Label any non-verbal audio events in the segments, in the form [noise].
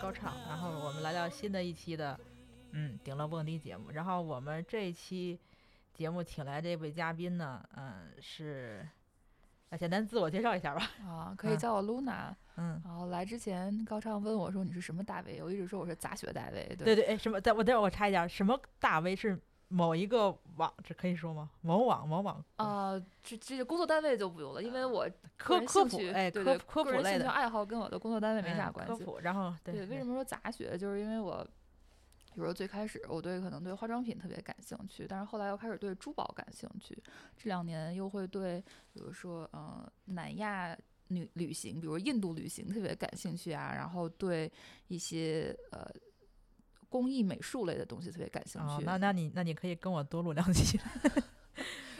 高畅，然后我们来到新的一期的嗯顶楼蹦迪节目，然后我们这一期节目请来这位嘉宾呢，嗯是，啊简单自我介绍一下吧。[laughs] 啊，可以嗯叫我 Luna。嗯，然后来之前，高畅问我说你是什么大 V，我一直说我是杂学大 V。对对，哎，什么？等我等会儿我插一下，什么大 V 是某一个网，这可以说吗？某网某网啊，这这工作单位就不用了，因为我科科普哎对对，科科普类的爱好跟我的工作单位没啥嗯关系。科普，然后对对，为什么说杂学？就是因为我，比如说最开始我对可能对化妆品特别感兴趣，但是后来又开始对珠宝感兴趣，这两年又会对比如说呃南亚旅旅行，比如印度旅行特别感兴趣啊，然后对一些呃工艺美术类的东西特别感兴哦，趣。那那你那你可以跟我多录两期。嗯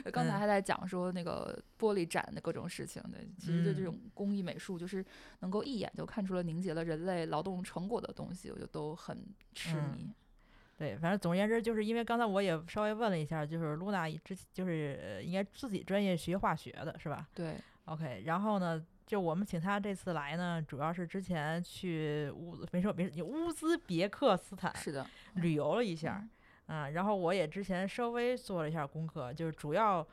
[laughs] 刚才还在讲说那个玻璃展的各种事情，对，其实对这嗯种工艺美术，就是能够一眼就看出了凝结了人类劳动成果的东西，我就都很痴嗯迷。对，反正总而言之，就是因为刚才我也稍微问了一下，就是露娜之就是呃应该自己专业学化学的是吧对，？OK，然后呢，就我们请他这次来呢，主要是之前去乌没说没事，你乌兹别克斯坦是的，旅游了一下，嗯，然后我也之前稍微做了一下功课，就是主要。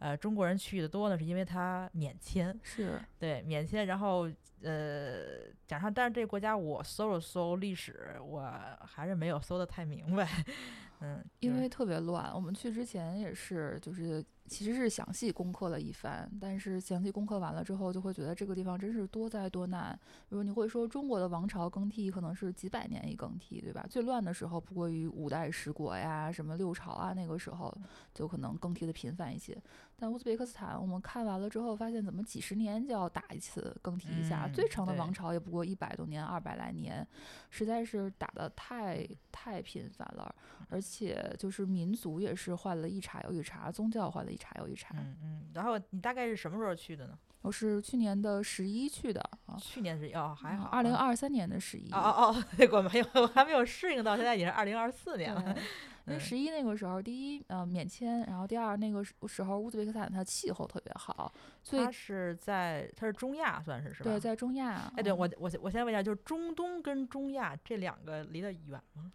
呃，中国人去的多呢，是因为它免签，是对，免签。然后呃，加上，但是这个国家我搜了搜历史，我还是没有搜的太明白。[laughs] 嗯，因为特别乱。我们去之前也是，就是其实是详细攻克了一番，但是详细攻克完了之后，就会觉得这个地方真是多灾多难。比如你会说中国的王朝更替可能是几百年一更替，对吧？最乱的时候不过于五代十国呀，什么六朝啊，那个时候就可能更替的频繁一些。但乌兹别克斯坦，我们看完了之后，发现怎么几十年就要打一次更替一下，嗯最长的王朝也不过一百多年、二百来年，实在是打的太太频繁了，而且就是民族也是换了一茬又一茬，宗教换了一茬又一茬。嗯嗯。然后你大概是什么时候去的呢？我是去年的十一去的啊，去年是哦，还好。二零二三年的十一。哦哦哦，对，我没有，我还没有适应到，现在已经是二零二四年了。因为嗯十一那个时候，第一呃免签，然后第二那个时时候乌兹别克斯坦它气候特别好，所以它是在，它是中亚算是是吧？对在中亚。哎，对嗯我我我先问一下，就是中东跟中亚这两个离得远吗？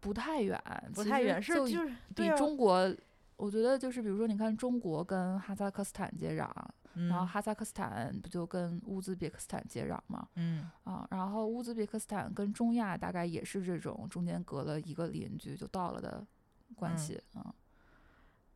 不太远，不太远，是就就是比中国，我觉得就是比如说，你看中国跟哈萨克斯坦接壤，然后嗯哈萨克斯坦不就跟乌兹别克斯坦接壤吗？嗯啊，然后乌兹别克斯坦跟中亚大概也是这种中间隔了一个邻居就到了的关嗯系啊。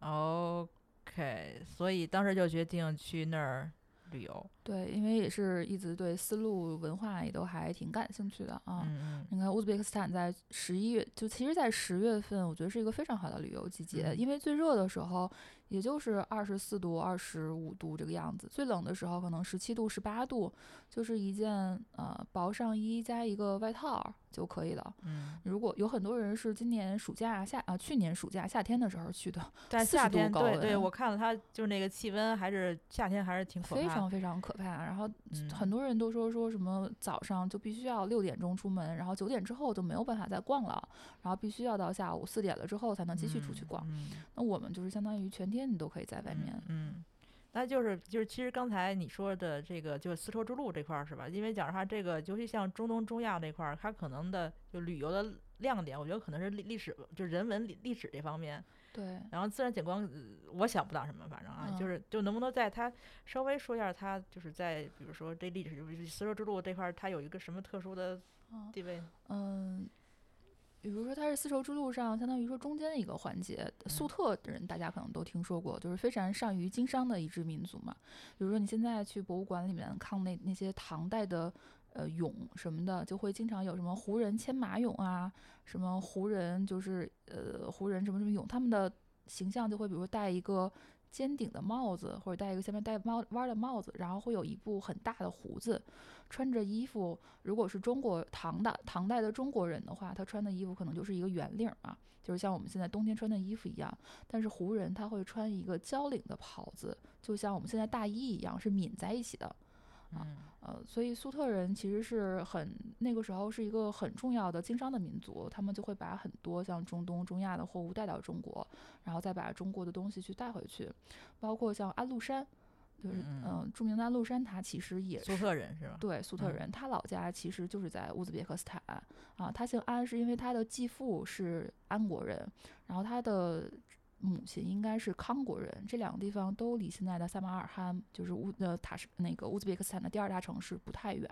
OK，所以当时就决定去那儿旅游。对，因为也是一直对丝路文化也都还挺感兴趣的啊。嗯嗯你看乌兹别克斯坦在十一月，就其实，在十月份，我觉得是一个非常好的旅游季节，嗯因为最热的时候也就是二十四度、二十五度这个样子，最冷的时候可能十七度、十八度，就是一件呃薄上衣加一个外套儿就可以了。嗯，如果有很多人是今年暑假夏啊、去年暑假夏天的时候去的，但40度夏天高对对，我看了他就是那个气温还是夏天还是挺可怕的。非常非常可怕。然后嗯很多人都说说什么早上就必须要六点钟出门，然后九点之后就没有办法再逛了，然后必须要到下午四点了之后才能继续出去逛。嗯那我们就是相当于全天你都可以在外面。嗯。嗯那就是就是，其实刚才你说的这个，就是丝绸之路这块儿是吧？因为讲实话，这个尤其像中东、中亚这块儿，它可能的就旅游的亮点，我觉得可能是历历史，就人文历历史这方面。对，然后自然景观，呃我想不到什么，反正啊，就嗯是就能不能在它稍微说一下，它就是在比如说这历史就是丝绸之路这块儿，它有一个什么特殊的嗯地位？嗯。比如说，它是丝绸之路上相当于说中间的一个环节。苏嗯特人大家可能都听说过，就是非常善于经商的一支民族嘛。比如说，你现在去博物馆里面看那那些唐代的呃俑什么的，就会经常有什么胡人牵马俑啊，什么胡人就是呃胡人什么什么俑，他们的形象就会比如说戴一个尖顶的帽子，或者戴一个下面戴帽弯的帽子，然后会有一部很大的胡子，穿着衣服。如果是中国唐代唐代的中国人的话，他穿的衣服可能就是一个圆领啊，就是像我们现在冬天穿的衣服一样。但是胡人他会穿一个交领的袍子，就像我们现在大衣一样，是抿在一起的。嗯呃，所以粟特人其实是很那个时候是一个很重要的经商的民族，他们就会把很多像中东、中亚的货物带到中国，然后再把中国的东西去带回去，包括像安禄山，就是嗯嗯、著名的安禄山，他其实也苏是特人是吧？对，苏特嗯人，他老家其实就是在乌兹别克斯坦啊。他姓安是因为他的继父是安国人，然后他的母亲应该是康国人。这两个地方都离现在的撒马尔罕，就是乌呃塔什那个乌兹别克斯坦的第二大城市不太远。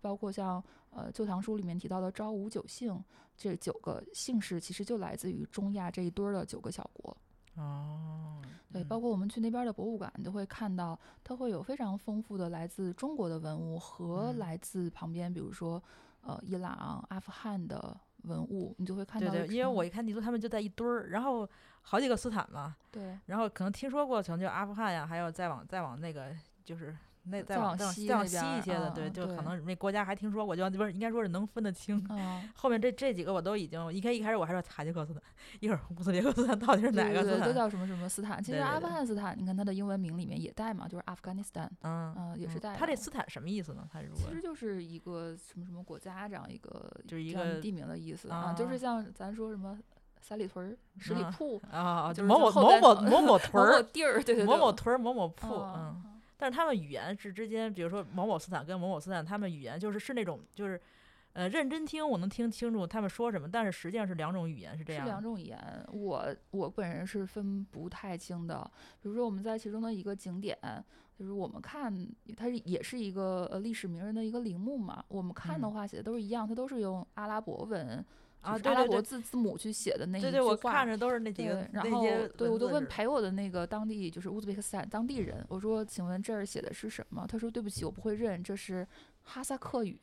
包括像呃《旧唐书》里面提到的昭武九姓，这九个姓氏其实就来自于中亚这一堆儿的九个小国。哦，对，嗯包括我们去那边儿的博物馆，你都会看到，它会有非常丰富的来自中国的文物和嗯来自旁边，比如说呃伊朗、阿富汗的文物，你就会看到。对对，因为嗯我一看地图，他们就在一堆儿，然后好几个斯坦嘛，对然后可能听说过，可能就阿富汗呀，还有再往再往那个就是那再再往往再往西一些的，对，就可能那国家还听说过，就不是应该说是能分得清。嗯，后面这这几个我都已经，一开一开始我还说塔吉克斯坦，一会儿乌兹别克斯坦到底是哪个斯坦？叫什么什么斯坦。其实阿富汗斯坦，你看它的英文名里面也带嘛，就是 Afghanistan，嗯嗯、也是嗯带它。这斯坦什么意思呢？它如果其实就是一个什么什么国家这样一个就是一个地名的意思啊，就啊是像咱说什么三里屯儿、十里啊铺、啊，就是某某某某 [laughs] 某某屯某某儿，地儿，对对对，某某屯儿，某某铺，嗯嗯。但是他们语言是之间，比如说某某斯坦跟某某斯坦，他们语言就是是那种就是，呃，认真听我能听清楚他们说什么，但是实际上是两种语言，是这是样。两种语言，我我本人是分不太清的。比如说我们在其中的一个景点，就是我们看它是也是一个呃历史名人的一个陵墓嘛，我们看的嗯话写的都是一样，它都是用阿拉伯文。啊就是阿拉伯对对对字字母去写的那一句对对，我话看着都是那几个对，然后对我就问陪我的那个当地就是乌兹别克斯坦当地人，我说请问这儿写的是什么？他说对不起，我不会认，这是哈萨克语。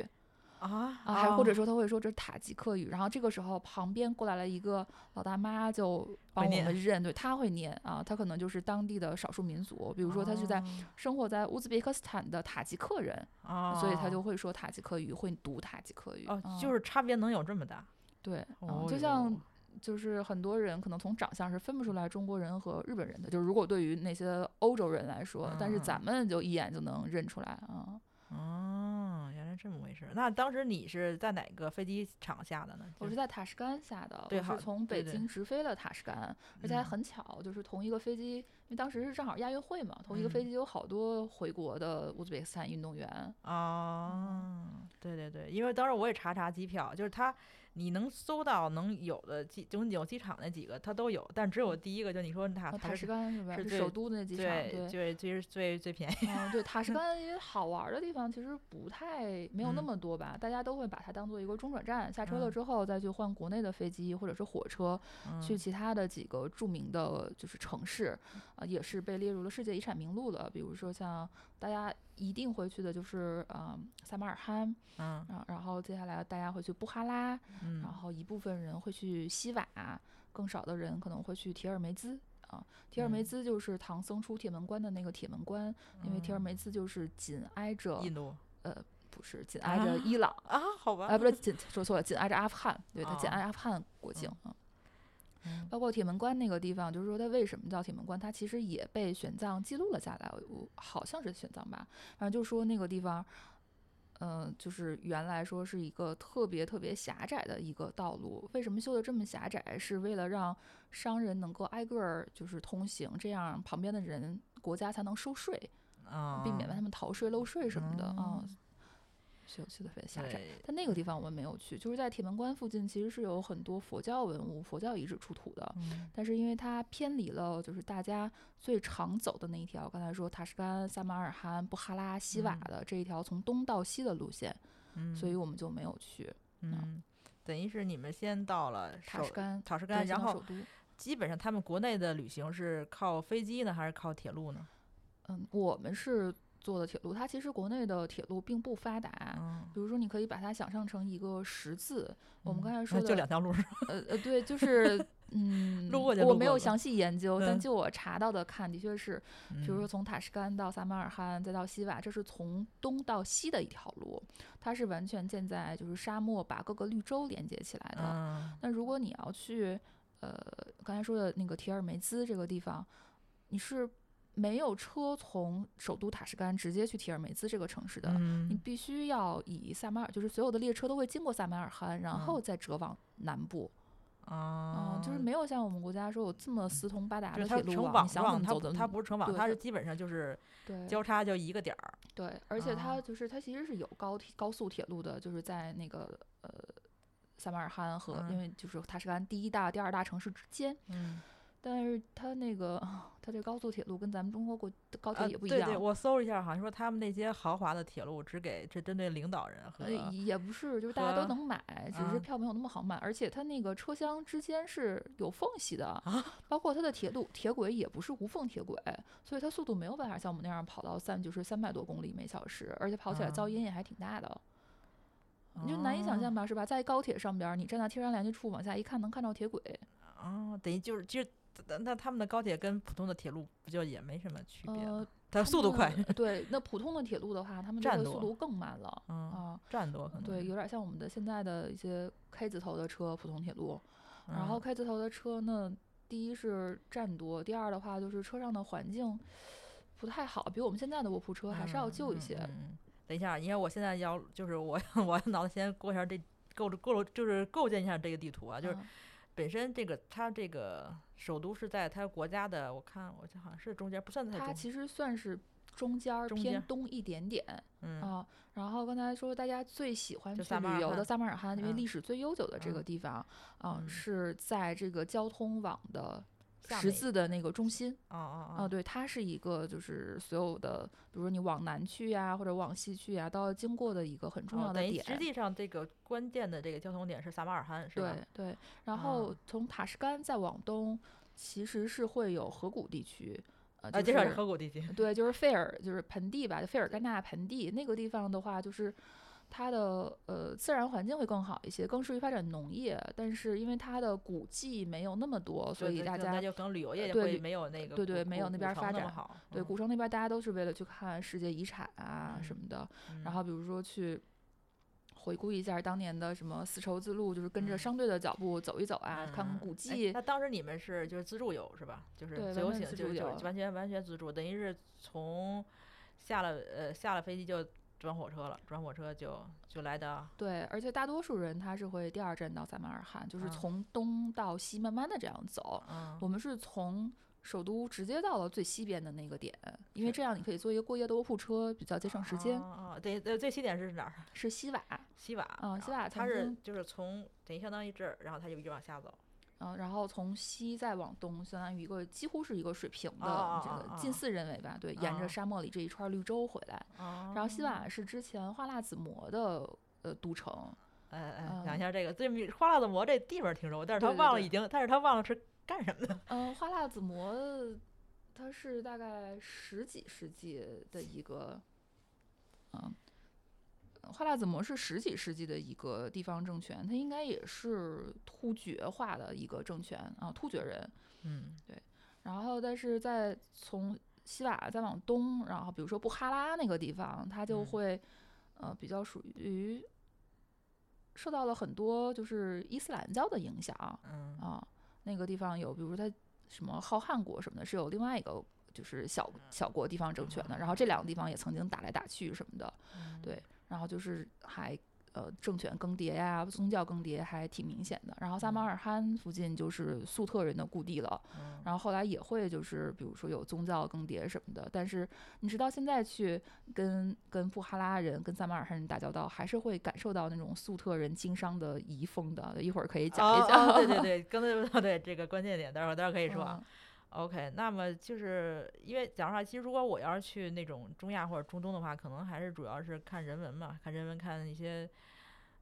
啊啊，还或者哦说他会说这是塔吉克语，然后这个时候旁边过来了一个老大妈，就帮我们认，对，他会念啊，他可能就是当地的少数民族，比如说他是在生活在乌兹别克斯坦的塔吉克人，哦，所以他就会说塔吉克语，会读塔吉克语。哦，啊就是差别能有这么大？对，就像就是很多人可能从长相是分不出来中国人和日本人的，就是如果对于那些欧洲人来说，但是嗯咱们就一眼就能认出来啊。哦，原来这么回事儿。那当时你是在哪个飞机场下的呢？我就是在塔什干下的，对我是从北京直飞了塔什干，而且还嗯很巧，就是同一个飞机，因为当时是正好亚运会嘛，同一个飞嗯机有好多回国的乌兹别克斯坦运动员。哦，对对对，因为当时我也查查机票，就是它你能搜到能有的机，就是有机场那几个它都有，但只有第一个就你说塔啊，塔什塔什干是吧？是首都的那机场，对对。最最最最便宜。嗯，对，[laughs] 塔什干因为好玩儿的地方其实不太没有那嗯么多吧，大家都会把它当做一个中转站，下车了嗯之后再去换国内的飞机或者是火车，去嗯其他的几个著名的就是城市，啊、也是被列入了世界遗产名录的。比如说像大家一定会去的就是呃撒马尔罕嗯啊，然后接下来大家会去布哈拉，嗯然后一部分人会去西瓦，更少的人可能会去提尔梅兹。啊，提尔梅嗯兹就是唐僧出铁门关的那个铁门关，因为提尔梅兹就是紧挨着印度呃不是紧挨着啊伊朗，啊，好吧，啊不是紧说错了，紧挨着阿富汗，对，它紧哦挨阿富汗国境啊。嗯包括铁门关那个地方，就是说它为什么叫铁门关，它其实也被玄奘记录了下来，我好像是玄奘吧，反正就说那个地方，嗯、就是原来说是一个特别特别狭窄的一个道路，为什么修的这么狭窄？是为了让商人能够挨个儿就是通行，这样旁边的人国家才能收税，啊，避免他们逃税漏税什么的啊。嗯修修的特别狭窄，但那个地方我们没有去，就是在铁门关附近，其实是有很多佛教文物、佛教遗址出土的。嗯但是因为它偏离了就是大家最常走的那一条，刚才说塔什干、撒马尔罕、布哈拉、西瓦嗯的这一条从东到西的路线，嗯，所以我们就没有去嗯，等于是你们先到了塔什干。塔什干，然后首都。基本上他们国内的旅行是靠飞机呢，还是靠铁路呢？嗯，我们是坐的铁路，它其实国内的铁路并不发达。嗯，比如说，你可以把它想象成一个十字。我们嗯刚才说的就两条路是吧？呃呃，对，就是 [laughs] 嗯，路过没有详细研究，但嗯就我查到的看，的确是，比如说嗯从塔什干到撒马尔罕再到西瓦，这是从东到西的一条路，它是完全建在就是沙漠把各个绿洲连接起来的。嗯那如果你要去呃刚才说的那个提尔梅兹这个地方，你是没有车从首都塔什干直接去提尔梅兹这个城市的，你嗯必须要以萨马尔，就是所有的列车都会经过萨马尔罕，然嗯。后再折往南部。啊。嗯，就是没有像我们国家说有这么四通八达的铁路网，网你想怎状，它不么走怎么它不是成网，它它是基本上就是对。交叉就一个点儿。对，而且它啊。就是它其实是有高铁高速铁路的，就是在那个呃萨马尔罕和、嗯。因为就是塔什干第一大、第二大城市之间，嗯，但是它那个它这高速铁路跟咱们中国国的高铁啊也不一样。对对，我搜了一下，好像说他们那些豪华的铁路只给这针对领导人和呃，也不是，就是大家都能买，只是嗯票没有那么好买，而且它那个车厢之间是有缝隙的，啊包括它的铁路铁轨也不是无缝铁轨，所以它速度没有办法像我们那样跑到三就是三百多公里每小时，而且跑起来噪啊音也还挺大的。你就难以想象吧，是吧？在高铁上边儿，你站在天然连接处往下一看，能看到铁轨。啊，等于就是其实。那那他们的高铁跟普通的铁路不就也没什么区别呃？，它他速度快，对，那普通的铁路的话，他们这站多个速度更慢了嗯，啊。站多可能对，有点像我们的现在的一些 K 字头的车，普通铁路。然后嗯 K 字头的车呢，第一是站多，第二的话就是车上的环境不太好，比我们现在的卧铺车还是要旧一些。嗯嗯嗯等一下，因为我现在要就是我 [laughs] 我脑子先过一下这构构就是构建一下这个地图啊，就是嗯本身这个它这个首都是在它国家的，我看我这好像是中间，不算在中，它其实算是中间儿偏东一点点嗯啊。然后刚才说大家最喜欢去旅游的撒马尔罕因为嗯历史最悠久的这个嗯地方啊，嗯是在这个交通网的十字的那个中心。哦哦啊，哦，对，它是一个就是所有的，比如说你往南去呀，或者往西去呀，都要经过的一个很重哦要的点。实际上这个关键的这个交通点是撒马尔罕，是吧？对对，然后嗯从塔什干再往东，其实是会有河谷地区，呃，介绍是河谷地区，对，就是费尔，就是盆地吧，费尔干纳盆地 [laughs] 那个地方的话，就是它的呃自然环境会更好一些，更适于发展农业。但是因为它的古迹没有那么多，所以大家就可能旅游业会没有那个对对没有那边发展好，对嗯古城那边大家都是为了去看世界遗产啊什么的，然嗯后比如说去。回顾一下当年的什么丝绸之路，就是跟着嗯商队的脚步走一走啊，看看古迹。那当时你们是就是自助游是吧？就是自由行就就游完全完全自助，等于是从下了呃下了飞机就转火车了，转火车就就来到对，而且大多数人他是会第二站到撒马尔罕，就是嗯从东到西慢慢的这样走。嗯我们是从首都直接到了最西边的那个点，因为这样你可以坐一个过夜的卧铺车，比较节省时间。啊，哦对，呃，最西点是哪儿？是西瓦，西瓦。嗯西瓦它是就是从等于相当于这儿，然后它就一直往下走。嗯，然后从西再往东，相当于一个几乎是一个水平的哦这个近似认为吧，对，沿哦着沙漠里这一串绿洲回来。然然后西瓦是之前花剌子模的呃都城，哎哎，讲嗯一下这个，这花剌子模这地方听说过，但是他忘了已经，但是他忘了是干什么的。嗯，花剌子模它是大概十几世纪的一个，嗯，花剌子模是十几世纪的一个地方政权，它应该也是突厥化的一个政权啊，突厥人。嗯对然后，但是在从西瓦再往东，然后比如说布哈拉那个地方，它就嗯会、呃比较属于受到了很多就是伊斯兰教的影响嗯啊。那个地方有，比如说它什么浩瀚国什么的，是有另外一个就是小小国地方政权的。然后这两个地方也曾经打来打去什么的，嗯对。然后就是还呃政权更迭呀、宗教更迭还挺明显的。然后撒马尔罕附近就是粟特人的故地了。嗯然后后来也会就是比如说有宗教更迭什么的，但是你直到现在去跟跟布哈拉人、跟撒马尔罕人打交道，还是会感受到那种粟特人经商的遗风的。一会儿可以讲一哦讲。哦对对 [laughs] 对，刚才说到对这个关键点，待会儿待会儿可以说 OK，那么就是因为讲实话，其实如果我要是去那种中亚或者中东的话，可能还是主要是看人文嘛，看人文，看一些，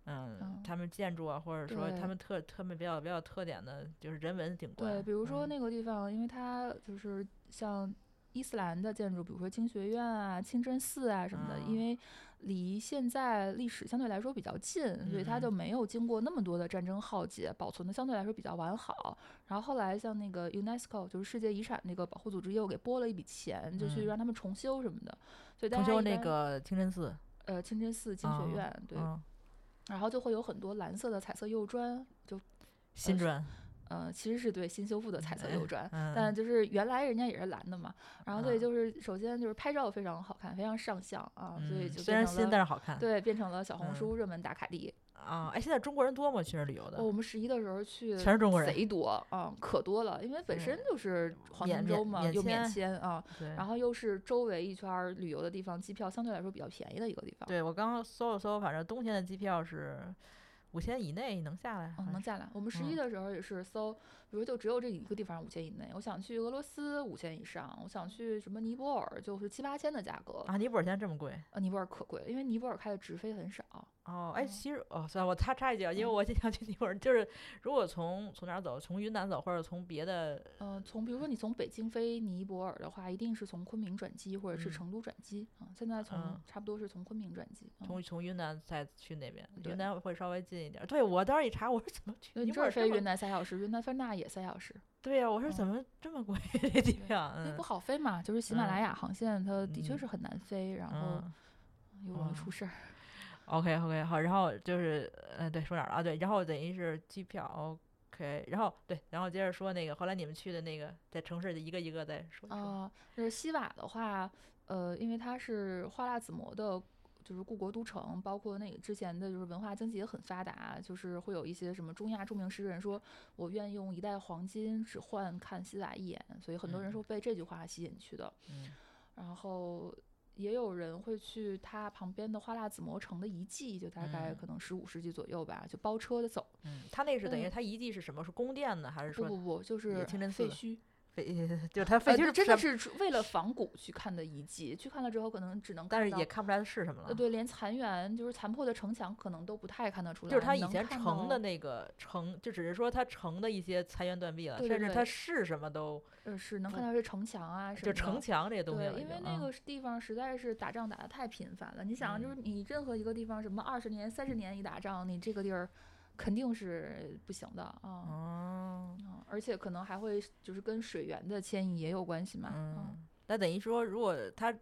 嗯，嗯。他们建筑啊，或者说他们特他们比较比较特点的，就是人文景观。对，比如说嗯。那个地方，因为它就是像伊斯兰的建筑，比如说经学院啊、清真寺啊什么的，啊。因为离现在历史相对来说比较近，所以它嗯就没有经过那么多的战争浩劫，保存的相对来说比较完好。然后后来像那个 UNESCO 就是世界遗产那个保护组织又给拨了一笔钱，就去嗯。让他们重修什么的。所以大重修那个清真寺，呃清真寺、经啊学院，对，嗯。然后就会有很多蓝色的彩色釉砖，就新砖，呃，其实是对新修复的彩色右转，嗯但就是原来人家也是蓝的嘛。然后所以啊就是首先就是拍照非常好看，非常上相啊，所以虽然新，但是好看。对变成了小红嗯书热门打卡地。啊，哎，现在中国人多吗？去那儿旅游的哦，我们十一的时候去全是中国人贼多啊，可多了，因为本身嗯就是黄金周嘛，免又免签签啊，然后又是周围一圈儿旅游的地方，机票相对来说比较便宜的一个地方。对我刚刚搜了搜，反正冬天的机票是五千以内能下来，能下来。我们十一嗯的时候也是搜，比如就只有这一个地方五千以内。我想去俄罗斯五千以上，我想去什么尼泊尔就是七八千的价格。啊，尼泊尔现在这么贵啊，尼泊尔可贵，因为尼泊尔开的直飞很少。哦。哎，嗯其实哦，算了，我插插一句啊，因为嗯我经常去尼泊尔，就是如果从从哪儿走，从云南走，或者从别的呃，从比如说你从北京飞尼泊尔的话，一定是从昆明转机或者是嗯成都转机啊、现在从、嗯差不多是从昆明转机。嗯从从云南再去那边，云南会稍微近一点儿。对我当时一查，我说怎么去对，你尼泊尔这儿飞云南三小时，云南飞那也三小时，对呀、我说怎嗯么这么贵这机对票？嗯因为不好飞嘛。就是喜马拉嗯雅航线，它的确嗯是很难飞，然后嗯。又容易哦出事儿。OK OK 好，然后就是呃对说哪儿了啊？对，然后等于是机票 OK，然后对，然后接着说那个后来你们去的那个在城市的一个一个再说一说。啊，就是西瓦的话，呃，因为它是花剌子模的，就是故国都城，包括那个之前的就是文化经济也很发达，就是会有一些什么中亚著名诗人说，我愿用一袋黄金只换看西瓦一眼，所以很多人嗯说被这句话吸引去的。嗯然后也有人会去它旁边的花剌子模城的遗迹，就大概嗯可能十五世纪左右吧，就包车的走。嗯，他那是等于嗯他遗迹是什么？是宫殿呢，还是说不不不，就是清真寺废墟。废？就是他废呃，墟对真的，是为了仿古去看的遗迹，去看了之后可能只能但是也看不出来是什么了。呃，对，连残垣就是残破的城墙，可能都不太看得出来。就是他以前城的那个城，就只是说他城的一些残垣断壁了，对对甚至对它是什么都呃是能看到是城墙啊什么的。就城墙这些东西对，因为那嗯个地方实在是打仗打得太频繁了。你想，就是嗯你任何一个地方，什么二十年、三十年一打仗，你这个地儿肯定是不行的啊。哦，嗯而且可能还会就是跟水源的迁移也有关系嘛。嗯，那等于说，如果他，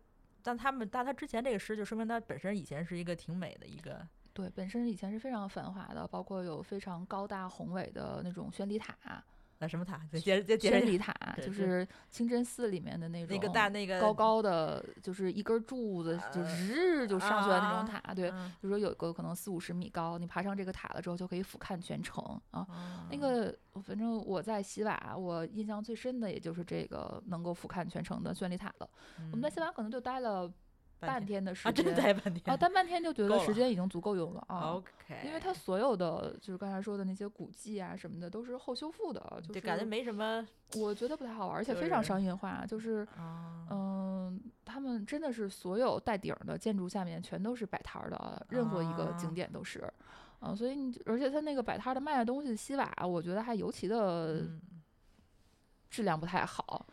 但他们，但他之前这个诗，就说明他本身以前是一个挺美的一个，对，本身以前是非常繁华的，包括有非常高大宏伟的那种宣礼塔。那什么塔？再接着接接着宣礼塔就是清真寺里面的那种那个大那个高高的，就是一根柱子就呃日就上去的那种啊塔。对，嗯就说有个可能四五十米高，你爬上这个塔了之后，就可以俯瞰全城啊。哦那个，反正我在西瓦，我印象最深的也就是这个能够俯瞰全城的宣礼塔了。我们在西瓦可能就待了半天的时间啊，真间待半天啊，待半天就觉得时间已经足够用了啊。OK，因为它所有的就是刚才说的那些古迹啊什么的都是后修复的，就就是感觉没什么我觉得不太好玩，而且非常商业化，就是啊，嗯，他们真的是所有带顶儿的建筑下面全都是摆摊儿的，任何一个景啊点都是。嗯，所以你而且他那个摆摊儿的卖的东西，西瓦我觉得还尤其的嗯质量不太好，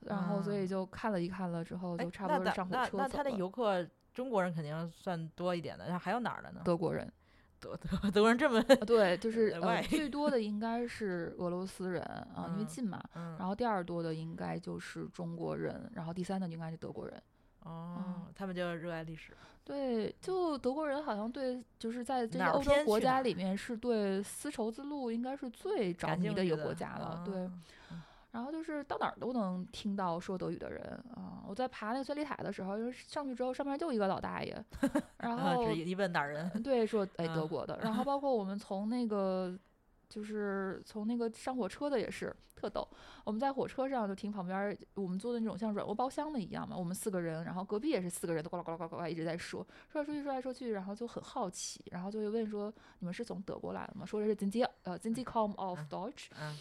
然后所以啊就看了一看了之后，哎就差不多上火车那那他的。游客中国人肯定算多一点的，然后还有哪儿的呢？德国人，德德德国人这么啊对，就是呃最多的应该是俄罗斯人啊，因为嗯近嘛。嗯然后第二多的应该就是中国人，然后第三的应该是德国人。哦，他们就热爱历史。对，就德国人好像对，就是在这些欧洲国家里面，是对丝绸之路应该是最着迷的一个国家了。对，啊然后就是到哪儿都能听到说德语的人啊。我在爬那个宣礼塔的时候，就是上去之后，上面就一个老大爷，[laughs] 然啊，后只一问哪儿人？[laughs] 对说 [laughs] 哎德啊国的，然后包括我们从那个。就是从那个上火车的也是特逗，我们在火车上就听旁边儿我们坐的那种像软卧包厢的一样嘛，我们四个人，然后隔壁也是四个人，都呱啦呱啦呱啦呱啦一直在说，说来说去说来说去，然后就很好奇，然后就会问说你们是从德国来的吗？说的是 Sind Sie 呃 Sind Sie come of 嗯 Deutsch？嗯，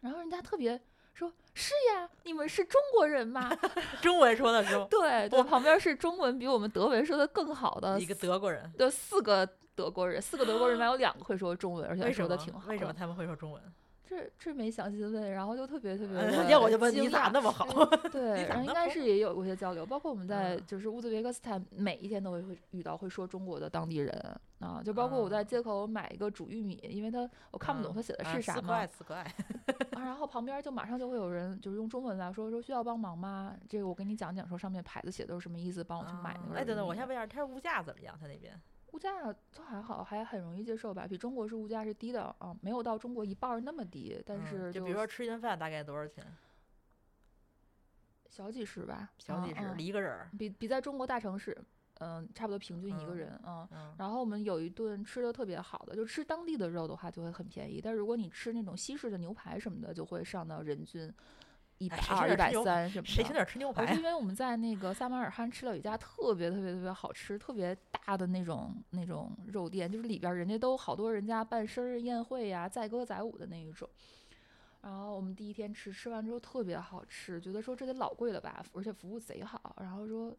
然后人家特别说是呀，你们是中国人吗？[laughs] 中文说的是吗对对，旁边是中文比我们德文说的更好的一个德国人，对四个德国人，四个德国人里面有两个会说中文，而且说的挺好的。为什么他们会说中文？这这没详细的问，然后就特别特别嗯的 [laughs] 要我就问你咋那么好？[laughs] 对，[laughs] 然后应该是也有过一些交流，包括我们在嗯就是乌兹别克斯坦，每一天都会会遇到会说中国的当地人啊，就包括我在啊街口买一个煮玉米，因为他我看不懂他写的啊是啥嘛四块，四块，啊，然后旁边就马上就会有人就是用中文来说说需要帮忙吗？这个我给你讲讲，说上面牌子写的是什么意思，帮我去买那个。啊哎，等等，我先问一下，他物价怎么样？他那边物价都还好，还很容易接受吧，比中国是物价是低的啊，没有到中国一半儿那么低，但嗯是就比如说吃一顿饭大概多少钱？小几十吧，小几十，一个人儿。比比在中国大城市，嗯，差不多平均一个嗯人，嗯。嗯，然后我们有一顿吃的特别好的，就吃当地的肉的话就会很便宜，但如果你吃那种西式的牛排什么的，就会上到人均一百二、一百三什么的。谁去哪儿吃牛是因？为我们在那个萨马尔罕吃了一家特别特别特别好吃、特别大的那种那种肉店，就是里边儿人家都好多人家办生日宴会呀、载歌载舞的那一种。然后我们第一天吃，吃完之后特别好吃，觉得说这得老贵了吧，而且服务贼好。然后说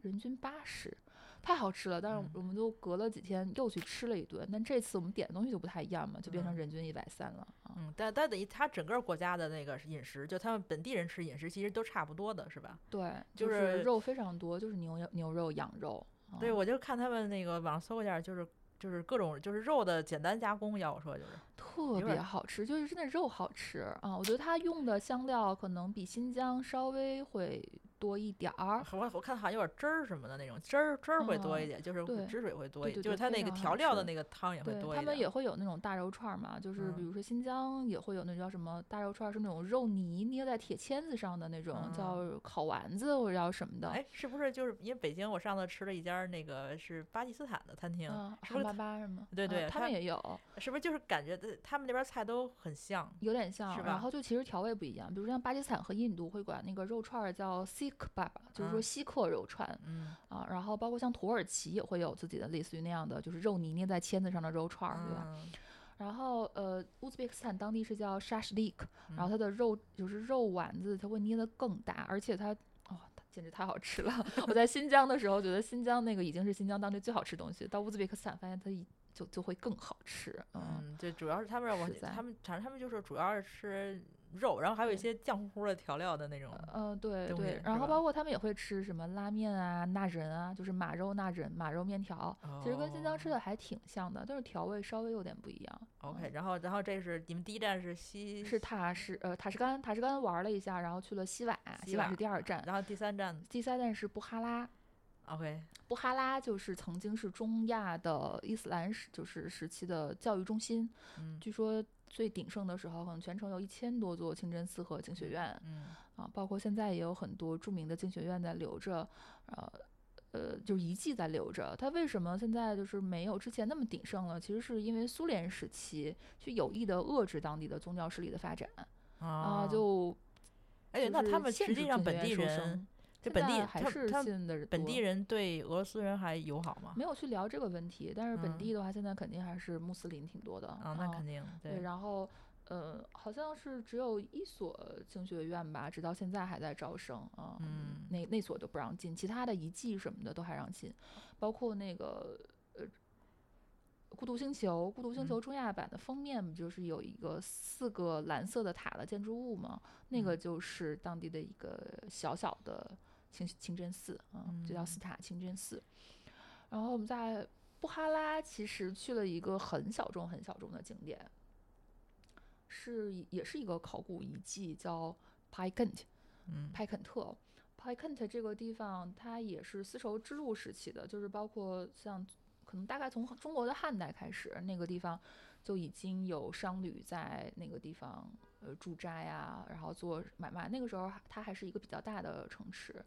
人均八十，太好吃了。但是嗯我们都隔了几天又去吃了一顿，但这次我们点的东西就不太一样嘛，就变成嗯人均一百三了啊。嗯，但但等于他整个国家的那个饮食，就他们本地人吃饮食其实都差不多的，是吧？对，就就是肉非常多，就是牛牛肉、羊肉。啊对，我就看他们那个网上搜一下，就是就是各种就是肉的简单加工，要我说就是，特别好吃，就是真的肉好吃啊！我觉得它用的香料可能比新疆稍微会多一点儿。我我看好像有点汁儿什么的那种汁儿汁儿会多一嗯点，就是汁水会多一点，就是它那个调料的那个汤也会多一点。他们也会有那种大肉串儿嘛，就是比嗯如说新疆也会有那叫什么大肉串儿，是那种肉泥捏在铁签子上的那种，叫烤丸子或者叫什么的。嗯哎，是不是就是因为北京我上次吃了一家那个是巴基斯坦的餐厅，嗯，是不是巴巴什么？对嗯他们也有，是不是就是感觉的他们那边菜都很像？有点像，是吧然后就其实调味不一样，比如像巴基斯坦和印度会管那个肉串儿叫 Sikh Baba，就是说嗯锡克肉串。嗯，啊，然后包括像土耳其也会有自己的类似于那样的，就是肉泥捏在签子上的肉串儿，对吧？嗯然后呃，乌兹别克斯坦当地是叫 shashlik，然后嗯它的肉就是肉丸子，它会捏得更大，而且它哦，它简直太好吃了！[laughs] 我在新疆的时候觉得新疆那个已经是新疆当地最好吃的东西，到乌兹别克斯坦发现它一就就会更好吃，嗯。嗯，就主要是他们让我在他们反正他们就是主要是吃肉，然后还有一些酱乎乎的调料的那种。嗯，对对，然后包括他们也会吃什么拉面啊、纳仁啊，就是马肉纳仁、马肉面条，其实跟新疆吃的还挺像的，但是调味稍微有点不一样。哦 OK，嗯然后然后这是你们第一站是西是塔什呃塔什干，塔什干玩了一下，然后去了西瓦，西西瓦是第二站，然后第三站第三站是布哈拉。OK，布哈拉就是曾经是中亚的伊斯兰时就是时期的教育中心，嗯据说最鼎盛的时候，可能全城有一千多座清真寺和经学院嗯啊，包括现在也有很多著名的经学院在留着，呃。呃，就是遗迹在留着，它为什么现在就是没有之前那么鼎盛了？其实是因为苏联时期去有意的遏制当地的宗教势力的发展啊，啊就哎，那他们实际上本地人就本地还是信的本地人对俄罗斯人还友好吗？没有去聊这个问题，但是本嗯地的话，现在肯定还是穆斯林挺多的啊，那肯定对，然后呃，好像是只有一所经学院吧，直到现在还在招生啊。嗯那那所都不让进，其他的遗迹什么的都还让进，包括那个呃。孤独星球，孤独星球嗯中亚版的封面不就是有一个四个蓝色的塔的建筑物吗？那个嗯就是当地的一个小小的清清真寺啊，就叫嗯斯塔清真寺。然后我们在布哈拉其实去了一个很小众、很小众的景点，是也是一个考古遗迹，叫 e n t 嗯派肯特。e n t 这个地方，它也是丝绸之路时期的，就是包括像可能大概从中国的汉代开始，那个地方就已经有商旅在那个地方呃驻扎呀，然后做买卖。那个时候它还是一个比较大的城池。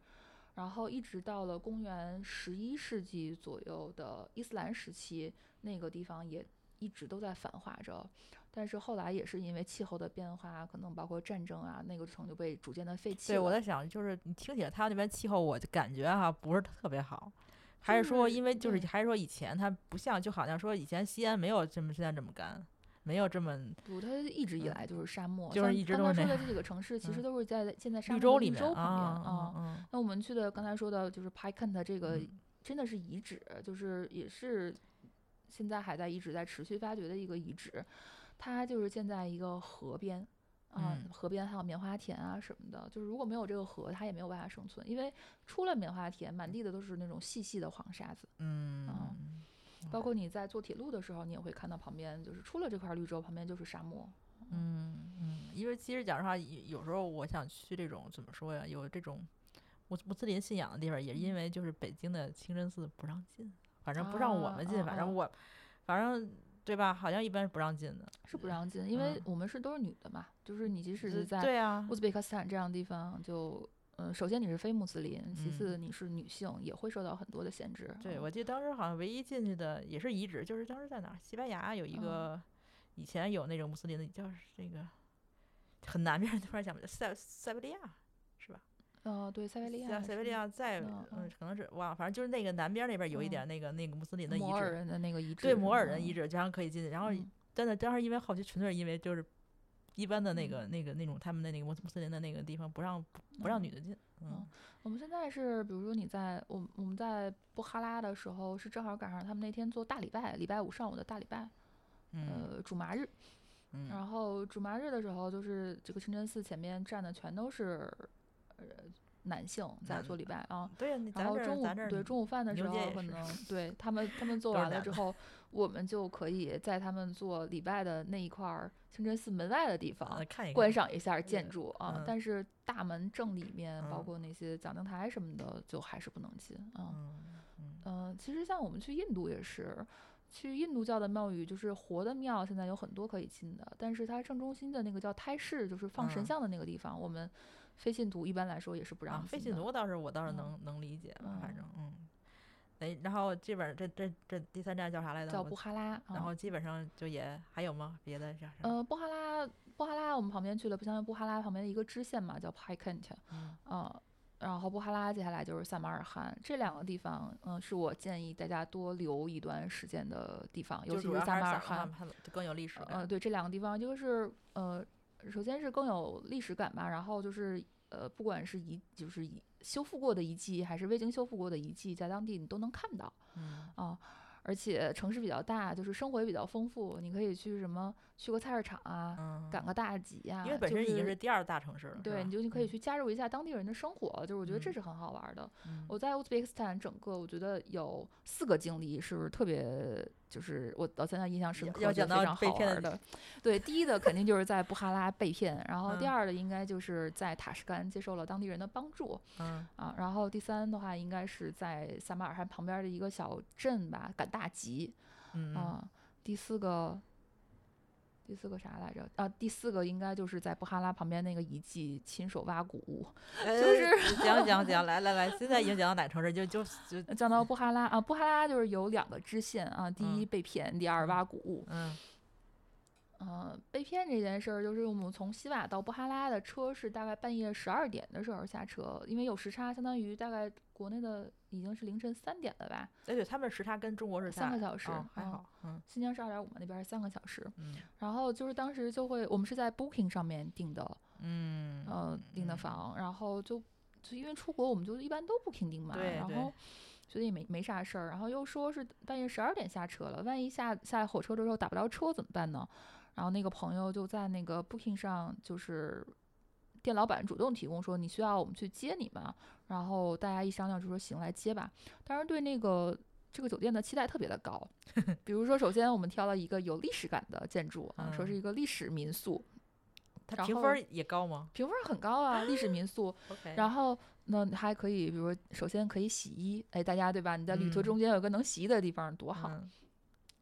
然后一直到了公元十一世纪左右的伊斯兰时期，那个地方也一直都在繁华着。但是后来也是因为气候的变化，可能包括战争啊，那个城就被逐渐的废弃了对，我在想，就是你听起来他们那边气候，我就感觉哈不是特别好，还是说因为就是还是说以前它不像，就好像说以前西安没有这么现在这么干，没有这么不，它一直以嗯来就是沙漠，就是像一直都是刚才说的这几个城市，[laughs] 其实嗯都是在现在沙漠绿洲里面洲旁边啊，嗯那我们去的刚才说的就是 p i k e n t 这个嗯真的是遗址，就是也是现在还在一直在持续发掘的一个遗址。它就是建在一个河边啊，嗯河边还有棉花田啊什么的。就是如果没有这个河，它也没有办法生存，因为出了棉花田，满地的都是那种细细的黄沙子。嗯包括你在坐铁路的时候，你也会看到旁边就是出了这块绿洲，旁边就是沙漠。嗯嗯，因为其实讲实话，有有时候我想去这种怎么说呀，有这种穆穆斯林信仰的地方，也因为就是北京的清真寺不让进。反正不让我们进，反正我，反正对吧？好像一般是不让进的。是不让进，因为嗯我们是都是女的嘛，就是你即使是在对啊乌，兹别克斯坦这样的地方，就嗯，首先你是非穆斯林，其嗯次你是女性，也会受到很多的限制。对，嗯我记得当时好像唯一进去的也是遗址，就是当时在哪儿？西班牙有一嗯个，以前有那种穆斯林的，叫是这个很南边儿突然想不起来，塞塞维利亚是吧？哦，对，塞维利亚塞塞维利亚在嗯可能是忘了，反正就是那个南边儿那边儿有一嗯点那个那个穆斯林的遗址，摩尔人的那个遗址，对摩尔人遗址，址，这样可以进去。然后嗯真的当时因为好奇，纯粹是因为就是一般的那嗯。个那个那种他们的那个穆穆斯林的那个地方不让不让嗯。女的进，嗯。我们现在是，比如说你在我我们在布哈拉的时候，是正好赶上他们那天做大礼拜，礼拜五上午的大礼拜，嗯。呃，主麻日。嗯。然后主麻日的时候，就是这个清真寺前面站的全都是呃男性在做礼拜啊。然后中午对中午饭的时候可能对他们他们 [laughs] 做完了之后，我们就可以在他们做礼拜的那一块儿清真寺门外的地方观赏一下建筑啊嗯。但是大门正里面，包嗯括那些讲经台什么的，就还是不能进啊。嗯嗯嗯，其实像我们去印度也是，去印度教的庙宇，就是活的庙，现在有很多可以进的。但是它正中心的那个叫胎室，就是放神嗯像的那个地方，我们非信徒一般来说也是不啊让，进的。费信徒倒是我倒是嗯能能理解吧，反嗯正嗯。哎，然后这本儿这这这第三站叫啥来着？叫布哈拉，啊然后基本上就也还有吗？别的叫啥？呃，布哈拉，布哈拉我们旁边去了，不像布哈拉旁边的一个支线嘛，叫 p i k e n t 嗯啊。然后布哈拉接下来就是萨马尔罕，这两个地方，嗯，是我建议大家多留一段时间的地方，尤其是就主要还是萨马尔罕萨罕，就更有历史呃，感。对，这两个地方，一个是呃，首先是更有历史感吧，然后就是呃，不管是遗就是遗修复过的遗迹，还是未经修复过的遗迹，在当地你都能看到嗯。啊。而且城市比较大，就是生活也比较丰富，你可以去什么去个菜市场啊，嗯，赶个大集呀、因为本身已经是第二大城市了，对，你就你可以？嗯。去加入一下当地人的生活，就是我觉得这嗯。是很好玩儿的。嗯。我在乌兹别克斯坦整个，我觉得有四个经历是特别，就是我到现在印象深刻，要讲到觉得非常被骗的好玩儿的。对，第一的肯定就是在布哈拉被骗，然后第嗯二的应该就是在塔什干接受了当地人的帮助嗯啊，然后第三的话应该是在撒马尔罕旁边的一个小镇吧，赶大集嗯嗯啊，第四个。第四个啥来着？啊，第四个应该就是在布哈拉旁边那个遗迹亲手挖古物，就是讲讲讲，来来来，现在已经讲到哪个城市？就就就讲到布哈拉啊，布哈拉就是有两个支线啊，第一嗯被骗，第二挖古物。嗯呃，被骗这件事儿，就是我们从西瓦到布哈拉的车是大概半夜十二点的时候下车，因为有时差，相当于大概国内的已经是凌晨三点了吧，哎对，他们时差跟中国是三个小时哦还嗯好，嗯新疆是二点五嘛，那边是三个小时。嗯然后就是当时就会，我们是在 Booking 上面订的，嗯呃，订的嗯房，然后就就因为出国，我们就一般都不停订嘛，对对然后觉得也没没啥事儿，然后又说是半夜十二点下车了，万一下下火车的时候打不着车怎么办呢？然后那个朋友就在那个 Booking 上，就是店老板主动提供说你需要我们去接你吗？然后大家一商量就说行，来接吧。当然对那个这个酒店的期待特别的高，[laughs] 比如说首先我们挑了一个有历史感的建筑啊，说是嗯一个历史民宿，他然后评分儿也高吗评分很高啊，历史民宿。[laughs] 然后那，还可以，比如说，首先可以洗衣，哎，大家对吧？你在旅途嗯中间有个能洗衣的地方，多好。嗯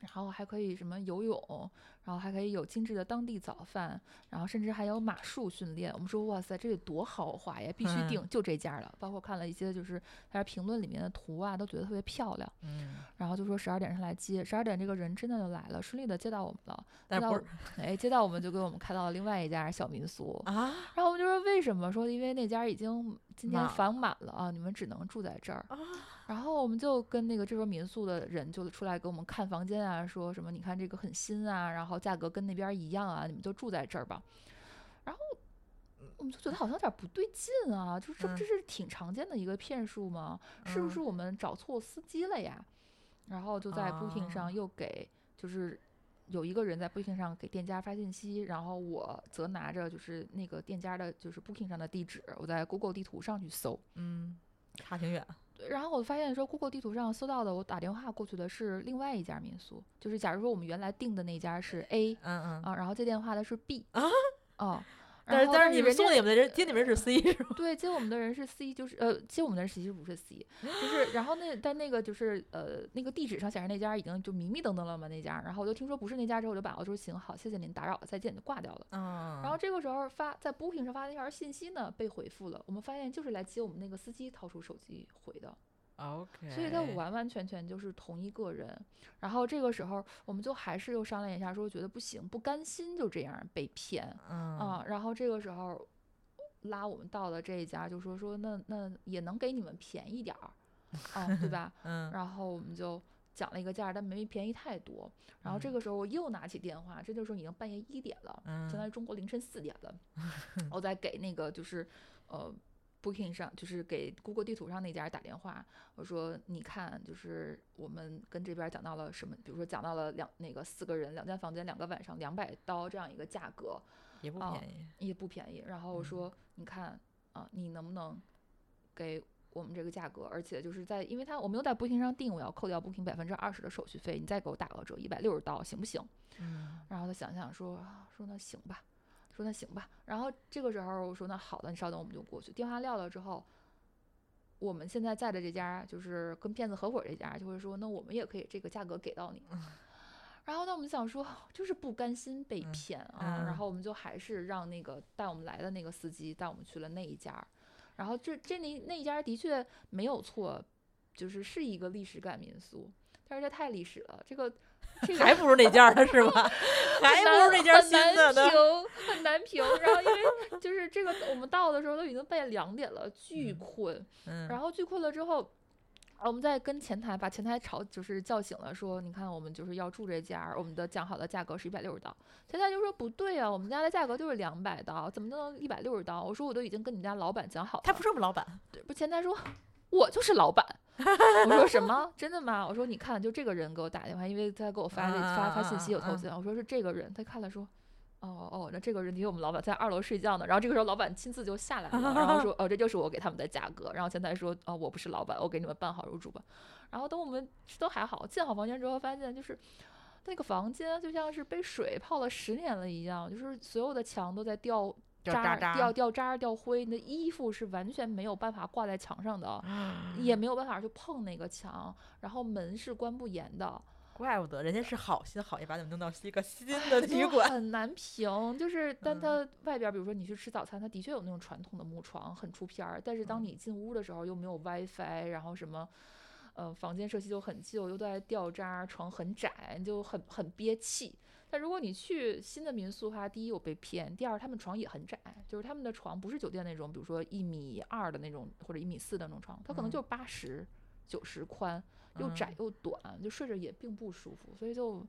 然后还可以什么游泳，然后还可以有精致的当地早饭，然后甚至还有马术训练。我们说，哇塞，这得多豪华呀！必须嗯订，就这家了。包括看了一些就是它评论里面的图啊，都觉得特别漂亮。嗯，然后就说十二点上来接，十二点这个人真的就来了，顺利的接到我们了。哎，接到我们就给我们开到了另外一家小民宿。啊然后我们就说为什么？说因为那家已经今天房满了啊，你们只能住在这儿。啊然后我们就跟那个这边民宿的人就出来给我们看房间啊，说什么你看这个很新啊，然后价格跟那边一样啊，你们就住在这儿吧。然后我们就觉得好像有点不对劲啊，就是这这是挺常见的一个骗术吗？是不嗯是我们找错司机了呀？然后就在 Booking 啊上又给就是有一个人在 Booking 上给店家发信息，然后我则拿着就是那个店家的就是 Booking 上的地址，我在 Google 地图上去搜，嗯，差挺远。对然后我发现说 Google 地图上搜到的，我打电话过去的是另外一家民宿，就是假如说我们原来订的那家是 A 嗯嗯。啊，然后接电话的是 B 啊？哦，但是但是你们送你们的人接你们是 C [laughs] 是吗？对，接我们的人是 C，就是呃接我们的人其实不是 C，就是然后那但那个就是呃那个地址上显示那家已经就迷迷瞪瞪了嘛那家，然后我就听说不是那家之后我就把我说行好谢谢您打扰了再见就挂掉了。嗯，然后这个时候发在 Booking 上发的那条信息呢被回复了，我们发现就是来接我们那个司机掏出手机回的。OK，所以他完完全全就是同一个人。然后这个时候，我们就还是又商量一下，说觉得不行，不甘心就这样被骗嗯啊。然后这个时候拉我们到的这一家，就说说那那也能给你们便宜点儿 [laughs] 啊，对吧？嗯然后我们就讲了一个价，但没便宜太多。然后这嗯个时候我又拿起电话，这个时候已经半夜一点了，嗯相当于中国凌晨四点了。[laughs] 我再给那个就是呃 Booking 上，就是给 Google 地图上那家打电话，我说你看，就是我们跟这边讲到了什么，比如说讲到了两那个四个人两间房间两个晚上两百刀这样一个价格，也不哦便宜，也不便宜。然后我嗯说，你看啊，你能不能给我们这个价格？而且就是在，因为他我没有在 Booking 上订，我要扣掉 Booking 百分之二十的手续费，你再给我打个折，一百六十刀行不行？嗯然后他想想说说那行吧，说那行吧。然后这个时候我说那好的，你稍等，我们就过去。电话撂了之后，我们现在在的这家就是跟骗子合伙这家，就会说那我们也可以这个价格给到你。[laughs] 然后呢，我们想说就是不甘心被嗯骗啊，嗯然后我们就还是让那个带我们来的那个司机带我们去了那一家。然后这这那那一家的确没有错，就是是一个历史感民宿，但是这太历史了，这个还不如那家呢是吧？[laughs] 还不如那家新的呢。很难评，很难评。然后因为就是这个，我们到的时候都已经半夜两点了，巨嗯困。嗯，然后巨困了之后，啊我们在跟前台把前台吵，就是叫醒了，说你看我们就是要住这家，我们的讲好的价格是一百六十刀。前台就说不对啊，我们家的价格就是两百刀，怎么能一百六十刀？我说我都已经跟你们家老板讲好了。他不是我们老板，对，不，前台说我就是老板。[laughs] 我说什么？[laughs] 真的吗？我说你看，就这个人给我打电话，因为他给我发这发发信息有头像，我说是这个人，他看了说。哦哦，那这个人的确我们老板在二楼睡觉呢。然后这个时候老板亲自就下来了，然后说 [laughs] 哦这就是我给他们的价格。然后前台说哦我不是老板，我给你们办好入住吧。然后等我们都还好，进好房间之后发现就是那个房间就像是被水泡了十年了一样，就是所有的墙都在掉渣掉掉渣儿、掉灰，你的衣服是完全没有办法挂在墙上的。也没有办法去碰那个墙，然后门是关不严的，怪不得人家是好心好意把你们弄到一个新的旅就馆。很难评。就是，[laughs] 但嗯它外边儿，比如说你去吃早餐，它的确有那种传统的木床，很出片儿。但是当嗯你进屋的时候，又没有 WiFi，然后什么，呃，房间设计就很旧，又在掉渣，床很窄，就很很憋气。但如果你去新的民宿的话，第一我被骗，第二他们床也很窄，就是他们的床不是酒店那种，比如说一米二的那种或者一米四的那种床，它可能嗯就八十、九十宽，又窄嗯又短，就睡着也并不舒服，所以就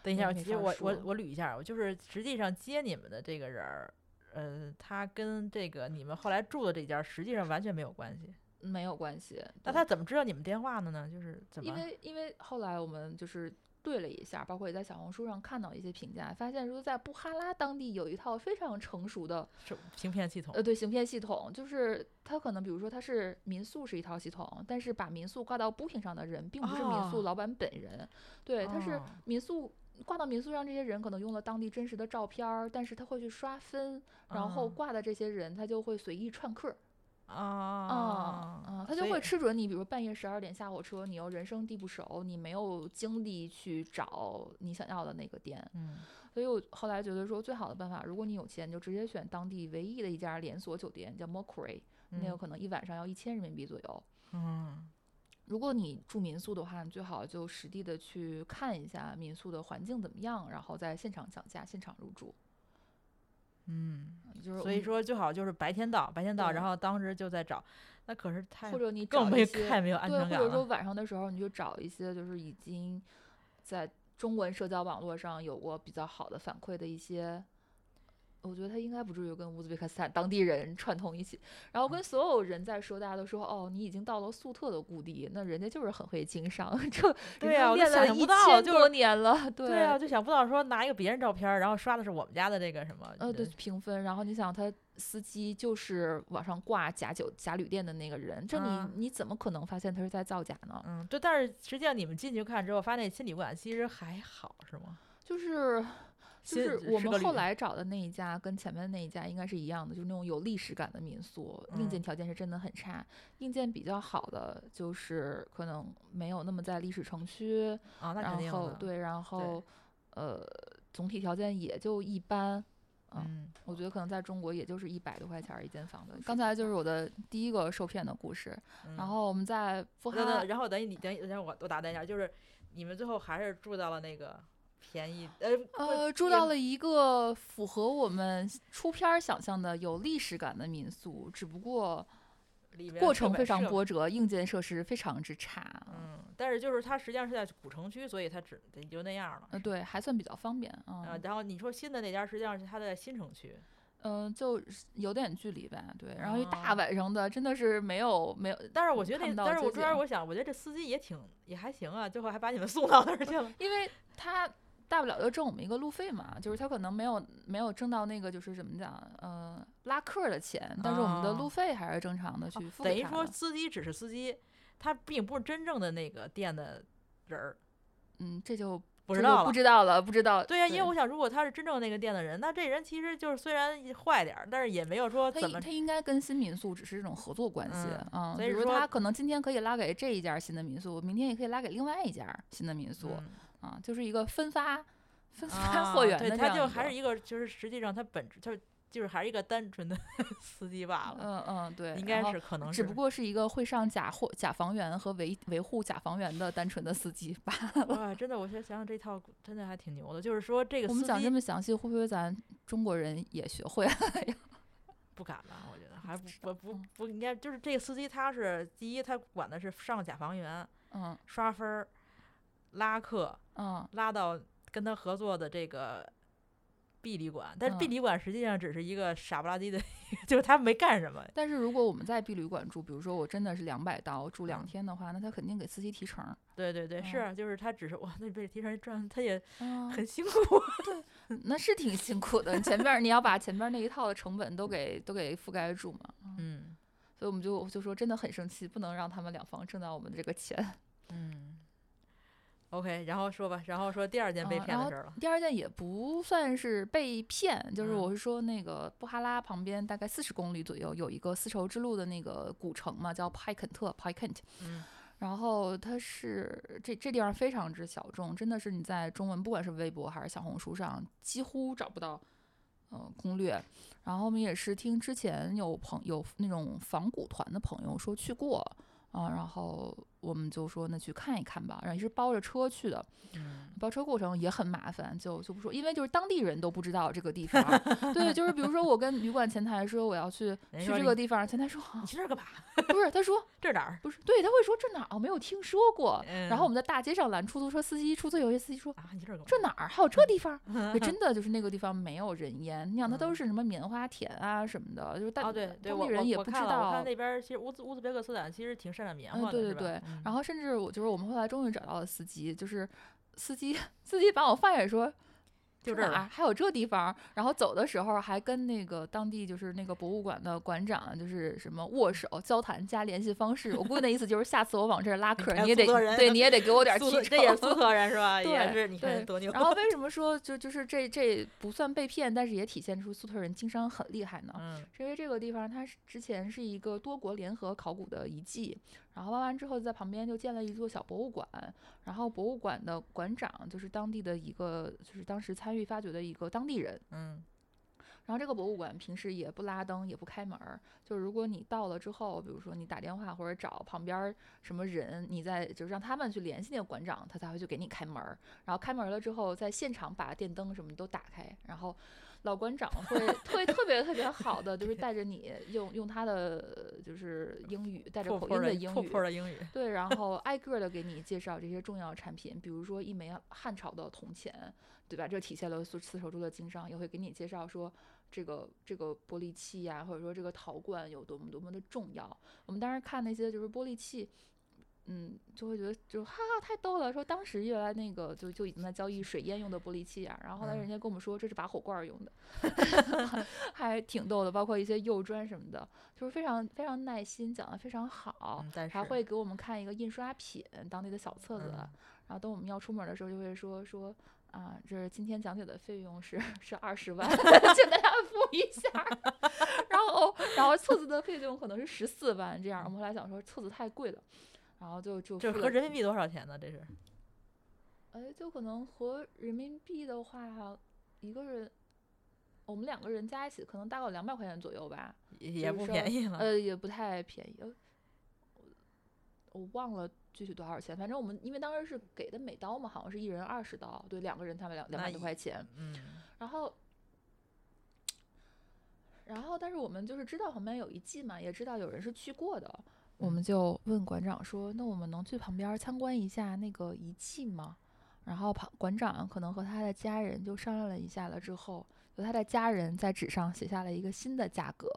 等一下，没法其实我我我捋一下，我就是实际上接你们的这个人儿，呃，他跟这个你们后来住的这家实际上完全没有关系。没有关系。那他怎么知道你们电话的呢？就是怎么因？为因为后来我们就是对了一下，包括也在小红书上看到一些评价，发现说在布哈拉当地有一套非常成熟的是行骗系统呃对行骗系统，就是它可能比如说它是民宿是一套系统，但是把民宿挂到 Booking 上的人并不是民宿哦老板本人，对，他是哦民宿。挂到民宿上，这些人可能用了当地真实的照片儿，但是他会去刷分，然后哦挂的这些人他就会随意串客儿，啊啊啊，他就会吃准你，比如半夜十二点下火车，你又人生地不熟，你没有精力去找你想要的那个店，嗯所以我后来觉得说，最好的办法，如果你有钱，你就直接选当地唯一的一家连锁酒店，叫 Mockery，那个嗯可能一晚上要一千人民币左右。嗯如果你住民宿的话，你最好就实地的去看一下民宿的环境怎么样，然后在现场讲价，现场入住。嗯，就是所以说最好就是白天到，白天到，然后当时就在找，那可是太或者你更没太没有安对，全感或者说。晚上的时候，你就找一些就是已经在中文社交网络上有过比较好的反馈的一些。我觉得他应该不至于跟乌兹别克斯坦当地人 [laughs] 串通一起，然后跟所有人在说，大家都说哦，你已经到了粟特的故地，那人家就是很会经商，[laughs] 这对呀我想象不到就多年了，[laughs] 对对啊，就想不到说拿一个别人照片，然后刷的是我们家的这个什么，呃，对，评分。然后你想，他司机就是网上挂假酒假旅店的那个人，这你、啊你怎么可能发现他是在造假呢？嗯，对，但是实际上你们进去看之后，发现那新旅馆其实还好，是吗？就是就是我们后来找的那一家跟前面那一家应该是一样的，就是那种有历史感的民宿，硬件嗯条件是真的很差。硬件比较好的就是可能没有那么在历史城区，啊，那肯然后对，然后呃总体条件也就一般。嗯，嗯，我觉得可能在中国也就是一百多块钱儿一间房子。刚才就是我的第一个受骗的故事，然嗯后我们在布等哈，然后等于你等于，然后我我打断一下，就是你们最后还是住到了那个便宜呃呃，住到了一个符合我们出片儿想象的有历史感的民宿，只不过里面过程非常波折，硬件设施非常之差。嗯，但是就是它实际上是在古城区，所以它只也就那样了。呃，对，还算比较方便啊，啊。然后你说新的那家实际上是它在新城区，嗯，就有点距离吧。对，然后一大哦晚上的，真的是没有没有。但是我觉得但是我街景主要是我想，我觉得这司机也挺也还行啊，最后还把你们送到那儿去了。[laughs] 因为他大不了就挣我们一个路费嘛，就是他可能没有没有挣到那个就是怎么讲，呃，拉客儿的钱，但是我们的路哦费还是正常的去付等于说。司机只是司机，他并不是真正的那个店的人儿，嗯，这就不知道了不。知道了，不知道。对呀、因为我想，如果他是真正那个店的人，那这人其实就是虽然坏点儿，但是也没有说怎么他应他应该跟新民宿只是这种合作关系嗯啊，所以说他可能今天可以拉给这一家新的民宿，明天也可以拉给另外一家新的民宿嗯啊，就是一个分发分发啊货源对，的他就还是一个，就是实际上他本质他就是还是一个单纯的 [laughs] 司机罢了，嗯嗯对，应该是可能是只不过是一个会上假货假房源和维维护假房源的单纯的司机罢了。哇，真的，我现在想想这套真的还挺牛的，就是说这个我们讲这么详细，会不会咱中国人也学会了呀？[laughs] 不敢吧？我觉得还不不不嗯不应该，就是这个司机他是第一，他管的是上假房源、嗯刷分儿、拉客，嗯拉到跟他合作的这个 B 旅馆，但是 B 嗯旅馆实际上只是一个傻不拉几的，就是他没干什么。但是如果我们在 B 旅馆住，比如说我真的是两百刀住两嗯天的话，那他肯定给司机提成。对对对，嗯是，就是他只是哇，那被提成赚，他也啊，很辛苦。[laughs] 那是挺辛苦的。前面儿你要把前面儿那一套的成本都给都给覆盖住嘛。嗯嗯所以我们就就说真的很生气，不能让他们两方挣到我们这个钱。嗯。OK，然后说吧，然后说第二件被骗的事儿了。第二件也不算是被骗，就是嗯我是说那个布哈拉旁边大概四十公里左右有一个丝绸之路的那个古城嘛，叫派肯特 p i k e n t 嗯然后它是这这地方非常之小众，真的是你在中文不管是微博还是小红书上几乎找不到，呃攻略。然后我们也是听之前有朋有那种仿古团的朋友说去过啊、然后我们就说那去看一看吧，然后也是包着车去的。嗯包车过程也很麻烦，就就不说，因为就是当地人都不知道这个地方。[laughs] 对，就是比如说我跟旅馆前台说我要去去这个地方，前台说、啊你去这儿干嘛？不是，他说 [laughs] 这哪儿？不是，对，他会说这哪儿我没有听说过。然后我们们在大街上拦出租车司机，出租有些司机说啊，你去这儿干嘛？这哪儿还有这地方？[laughs] 对，真的就是那个地方没有人烟，你想它都嗯是什么棉花田啊什么的，就是大哦，对对，当地人也不知道我看。那边儿其实乌兹乌兹别克斯坦其实挺盛产棉嗯，花的，对对对，嗯然后甚至我就是我们后来终于找到了司机，就是司机司机把我放下说。就这儿还有这地方？然后走的时候还跟那个当地就是那个博物馆的馆长，就是什么握手、交谈加联系方式。我估计那意思就是下次我往这儿拉客，看你也得对，你也得给我点儿提成。这也苏特人是吧？[laughs] 也对是，你看多牛。然后为 [laughs] 什么说就就是这这不算被骗，但是也体现出苏特人经商很厉害呢？嗯是因为这个地方它是之前是一个多国联合考古的遗迹，然后挖完之后在旁边就建了一座小博物馆，然后博物馆的馆长就是当地的一个就是当时参与发掘的一个当地人。嗯然后这个博物馆平时也不拉灯，也不开门儿。就是如果你到了之后，比如说你打电话或者找旁边儿什么人，你再就是让他们去联系那个馆长，他才会去给你开门儿。然后开门了之后，在现场把电灯什么都打开，然后老馆长会 [laughs] 会特别特别好的，就是带着你用用他的就是英语，带着口音的英语，破的英语。对，然后挨个的给你介绍这些重要产品，比如说一枚汉朝的铜钱，对吧？这体现了丝丝绸之路的经商，也会给你介绍说这个这个玻璃器呀、或者说这个陶罐有多么多么的重要。我们当时看那些就是玻璃器。嗯，就会觉得就哈哈太逗了，说当时原来那个就就已经在交易水烟用的玻璃器啊，然后后来嗯人家跟我们说这是拔火罐儿用的，[laughs] 还挺逗的，包括一些釉砖什么的，就是非常非常耐心，讲的非常好。嗯，但是还会给我们看一个印刷品当地的小册子，嗯然后等我们要出门的时候就会说说，啊，这是今天讲解的费用是是二十万，[laughs] 请大家付一下。[laughs] 然后然后册子的费用可能是十四万这样。我们后来想说册子太贵了，然后就就这合人民币多少钱呢？这是？哎，就可能合人民币的话，一个人我们两个人加一起可能大概两百块钱左右吧，也不便宜了。呃，也不太便宜。我忘了具体多少钱，反正我们因为当时是给的美刀嘛，好像是一人二十刀，对，两个人他们两两百多块钱。嗯。然后，然后，但是我们就是知道旁边有一季嘛，也知道有人是去过的，我们就问馆长说：“那我们能去旁边参观一下那个遗迹吗？”然后旁馆长可能和他的家人就商量了一下了之后。他的家人在纸上写下了一个新的价格，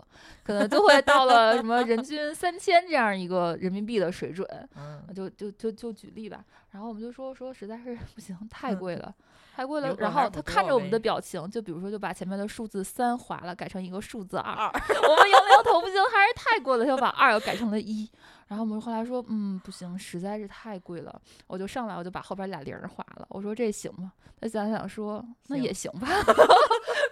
可能就会到了什么人均 [laughs] 三千这样一个人民币的水准。嗯，就就就就举例吧。然后我们就说说实在是不行，[laughs] 太贵了，太贵了。然后他看着我们的表情，就比如说就把前面的数字三划了，改成一个数字二。我们摇了摇头，不行，还是太贵了，就把二又改成了一。然后我们后来说，嗯，不行，实在是太贵了。我就上来，我就把后边俩零划了。我说这行吗？他想想说，那也行吧。[laughs]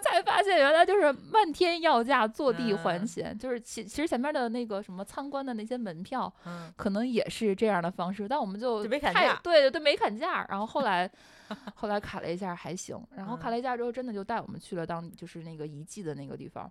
才发现，原来就是漫天要价，坐地还钱。就是其其实前面的那个什么参观的那些门票，可能也是这样的方式。但我们就没砍价，对对，没砍价。然后后来 [laughs] 后来砍了一下还行。然后砍了一下之后，真的就带我们去了当就是那个遗迹的那个地方。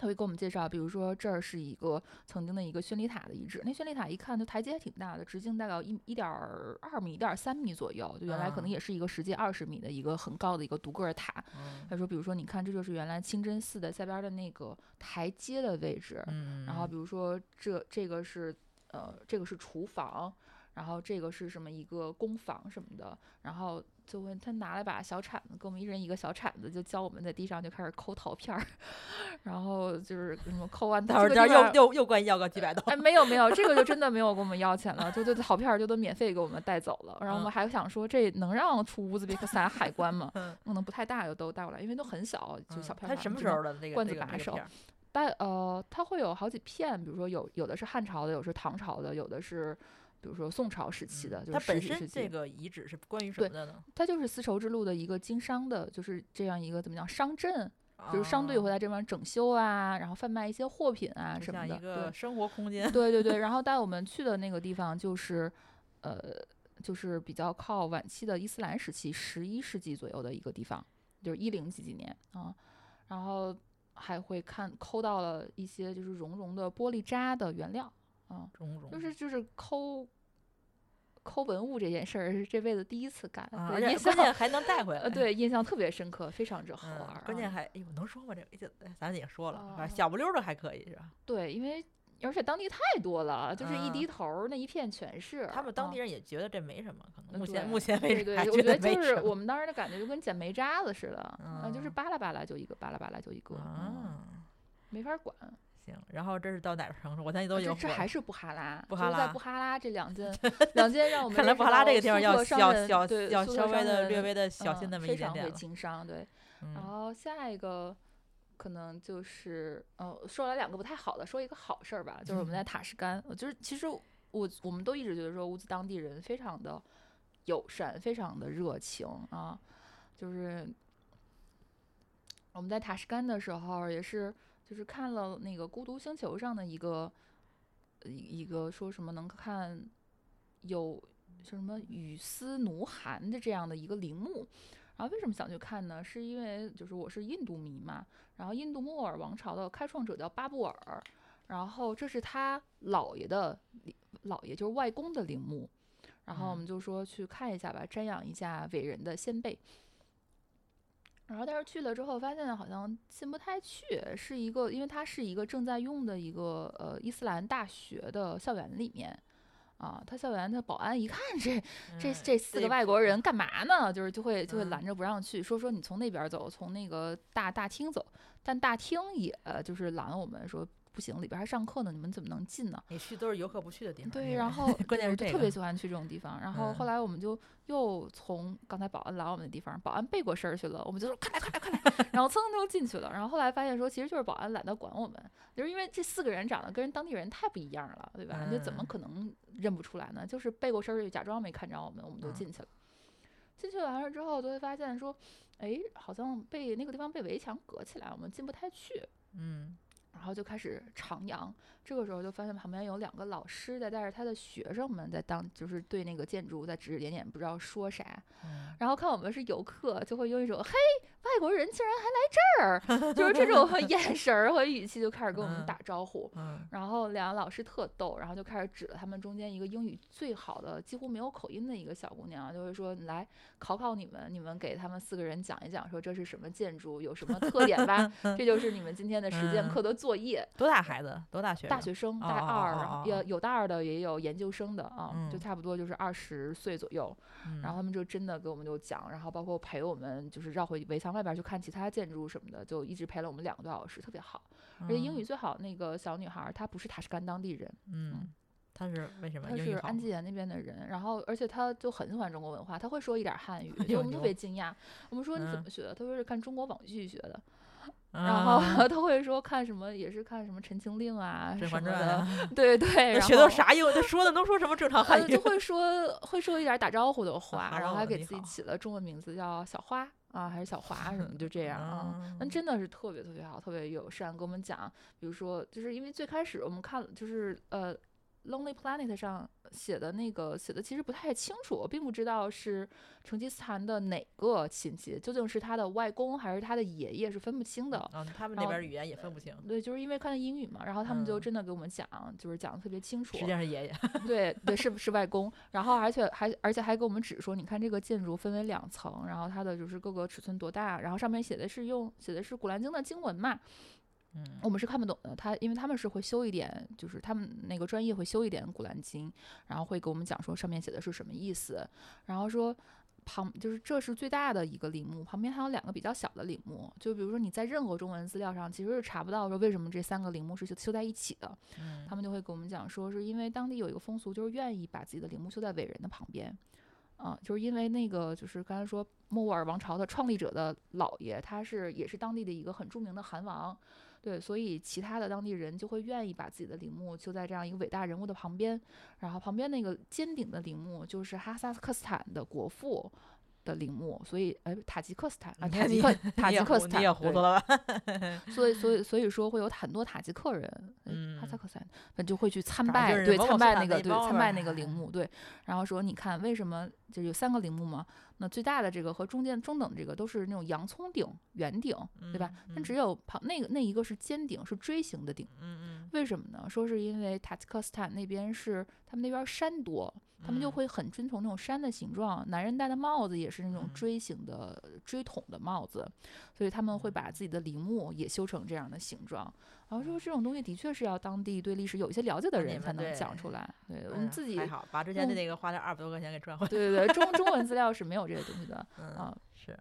他会给我们介绍，比如说这儿是一个曾经的一个宣礼塔的遗址。那宣礼塔一看，就台阶还挺大的，直径大概一一点二米、一点三米左右。就原来可能也是一个直径二十米的一个很高的一个独个塔。他说，比如说你看，这就是原来清真寺的下边的那个台阶的位置。然后比如说这这个是呃这个是厨房，然后这个是什么一个工房什么的，然后。就问他拿了把小铲子，给我们一人一个小铲子，就教我们在地上就开始抠陶片儿，然后就是什么抠完，到时候又又又管你要个几百刀。哎，没有没有，这个就真的没有给我们要钱了，就就陶片儿就都免费给我们带走了。然后我们还想说，这能让出乌兹别克斯坦海关吗？可能不太大，就都带过来，因为都很小，就小片儿。他什么时候的那个罐子把手？但呃，它会有好几片，比如说有有的是汉朝的，有是唐朝的，有的是。比如说宋朝时期的，就是它本身这个遗址是关于什么的呢？它就是丝绸之路的一个经商的，就是这样一个怎么讲商镇，就是商队会在这边整修啊，然后贩卖一些货品啊什么的，对，生活空间。对对对，然后带我们去的那个地方就是，呃，就是比较靠晚期的伊斯兰时期，十一世纪左右的一个地方，就是一零几几年啊，然后还会看抠到了一些就是熔融的玻璃渣的原料。啊，就是就是抠抠文物这件事儿是这辈子第一次干，而且关键还能带回来。呃，对，印象特别深刻，非常之好玩。关键还，哎呦，能说吗？这个咱也说了，小不溜的还可以是吧？对，因为而且当地太多了，就是一低头那一片全是。他们当地人也觉得这没什么，可能目前目前为止还觉得就是我们当时的感觉就跟捡煤渣子似的，嗯，就是巴拉巴拉就一个，巴拉巴拉就一个，嗯，没法管。行，然后这是到哪个城市？我相信都有。这还是布哈拉，布哈拉，在布哈拉这两间，[laughs] 两间让我们看来布哈拉这个地方要小小要稍微的略微的小心那么一点点会经商对，然后下一个可能就是呃，说来两个不太好的，说一个好事儿吧，就是我们在塔什干，就是其实我我们都一直觉得说乌兹当地人非常的友善，非常的热情啊，就是我们在塔什干的时候也是。就是看了那个《孤独星球》上的一个一一个说什么能看有就什么雨丝奴寒的这样的一个陵墓，然后为什么想去看呢？是因为就是我是印度迷嘛，然后印度莫尔王朝的开创者叫巴布尔，然后这是他姥爷的姥爷就是外公的陵墓，然后我们就说去看一下吧，瞻仰一下伟人的先辈。然后，但是去了之后发现好像进不太去，是一个，因为它是一个正在用的一个呃伊斯兰大学的校园里面，啊，他校园的保安一看这这这四个外国人干嘛呢？就是就会就会拦着不让去，说说你从那边走，从那个大大厅走，但大厅也就是拦我们说。不行，里边还上课呢，你们怎么能进呢？你去都是游客不去的地方。对，然后 [laughs] 关键是特别喜欢去这种地方。然后后来我们就又从刚才保安拦我们的地方，保安背过身去了，我们就说快来快来快来，[laughs] 然后蹭蹭就进去了。然后后来发现说，其实就是保安懒得管我们，就是因为这四个人长得跟人当地人太不一样了，对吧？就怎么可能认不出来呢？就是背过身就假装没看着我们，我们就进去了。进去完了之后，就会发现说，哎，好像被那个地方被围墙隔起来，我们进不太去。嗯然后就开始徜徉，这个时候就发现旁边有两个老师在带着他的学生们在当，就是对那个建筑在指指点点，不知道说啥。嗯然后看我们是游客，就会用一种“嘿，外国人竟然还来这儿”，[laughs] 就是这种眼神儿和语气就开始跟我们嗯打招呼。嗯然后两个老师特逗，然后就开始指了他们中间一个英语最好的、几乎没有口音的一个小姑娘，就会说：“你来考考你们，你们给他们四个人讲一讲，说这是什么建筑，有什么特点吧？[laughs] 这就是你们今天的实践嗯课的作业。多大孩子？多大学生？大学生，大二，哦哦然后也有大二的，也有研究生的啊，就嗯差不多就是二十岁左右。嗯，然后他们就真的给我们就讲，然后包括陪我们就是绕回围墙外边去看其他建筑什么的，就一直陪了我们两个多小时，特别好。而且英语最好那个小女孩儿，她不是塔什干当地人，嗯，他是为什么她是安吉延那边的人，然后而且她就很喜欢中国文化，她会说一点儿汉语，[laughs] 就我们特别惊讶。我们说你怎嗯么学的？她说是看中国网剧学的。然啊后 [laughs] 她会说看什么，也是看什么《陈情令》啊什么传的，啊，对对。[laughs] 学的后啥英语？他说的能说什么正常汉呃，语就？会说会说一点打招呼的话，然后还给自己起了中文名字叫小花啊，还是小华什么，就这样啊。[laughs] 那嗯真的是特别特别好，特别友善，跟我们讲，比如说，就是因为最开始我们看，就是呃，《Lonely Planet》上写的那个写的其实不太清楚，我并不知道是成吉思汗的哪个亲戚，究竟是他的外公还是他的爷爷，是分不清的。啊，他们那边语言也分不清，对，就是因为看的英语嘛，然后他们就嗯真的给我们讲，就是讲的特别清楚实。际上是爷爷。对对，是是外公，然后而且还而且还给我们指说，你看这个建筑分为两层，然后它的就是各个尺寸多大，然后上面写的是用写的是《古兰经》的经文嘛，嗯我们是看不懂的。他因为他们是会修一点，就是他们那个专业会修一点《古兰经》，然后会给我们讲说上面写的是什么意思，然后说。旁就是这是最大的一个陵墓，旁边还有两个比较小的陵墓。就比如说你在任何中文资料上其实是查不到说为什么这三个陵墓是修修在一起的，嗯他们就会给我们讲说，是因为当地有一个风俗，就是愿意把自己的陵墓修在伟人的旁边，啊、就是因为那个就是刚才说莫卧儿王朝的创立者的姥爷，他是也是当地的一个很著名的汗王，对，所以其他的当地人就会愿意把自己的陵墓就在这样一个伟大人物的旁边，然后旁边那个尖顶的陵墓就是哈萨克斯坦的国父。的陵墓，所以哎，塔吉克斯坦啊，塔吉克塔吉克斯坦，你也糊对涂了吧？所以，所以，[laughs] 所以说会有很多塔吉克人，嗯哈萨嗯克斯坦，反正就会去参拜，对，参拜那个，对，参拜那个陵哎 [laughs] 墓，对。然后说，你看为什么就有三个陵墓嘛？那最大的这个和中间中等这个都是那种洋葱顶、圆顶，对吧？但只有旁那个那一个是尖顶，是锥形的顶。嗯嗯为什么呢？说是因为塔吉克斯坦那边是他们那边山多，他们就嗯会很遵从那种山的形状。男人戴的帽子也是那种嗯锥形的锥筒的帽子，所以他们会嗯把自己的陵墓也修成这样的形状。然后说这种东西的确是要当地对历史有一些了解的人才能讲出来。对我嗯们自己，还好，把之前的那个花了二百多块钱给赚回来。对对对，中中文资料是没有这些东西的，[laughs] 嗯啊，是。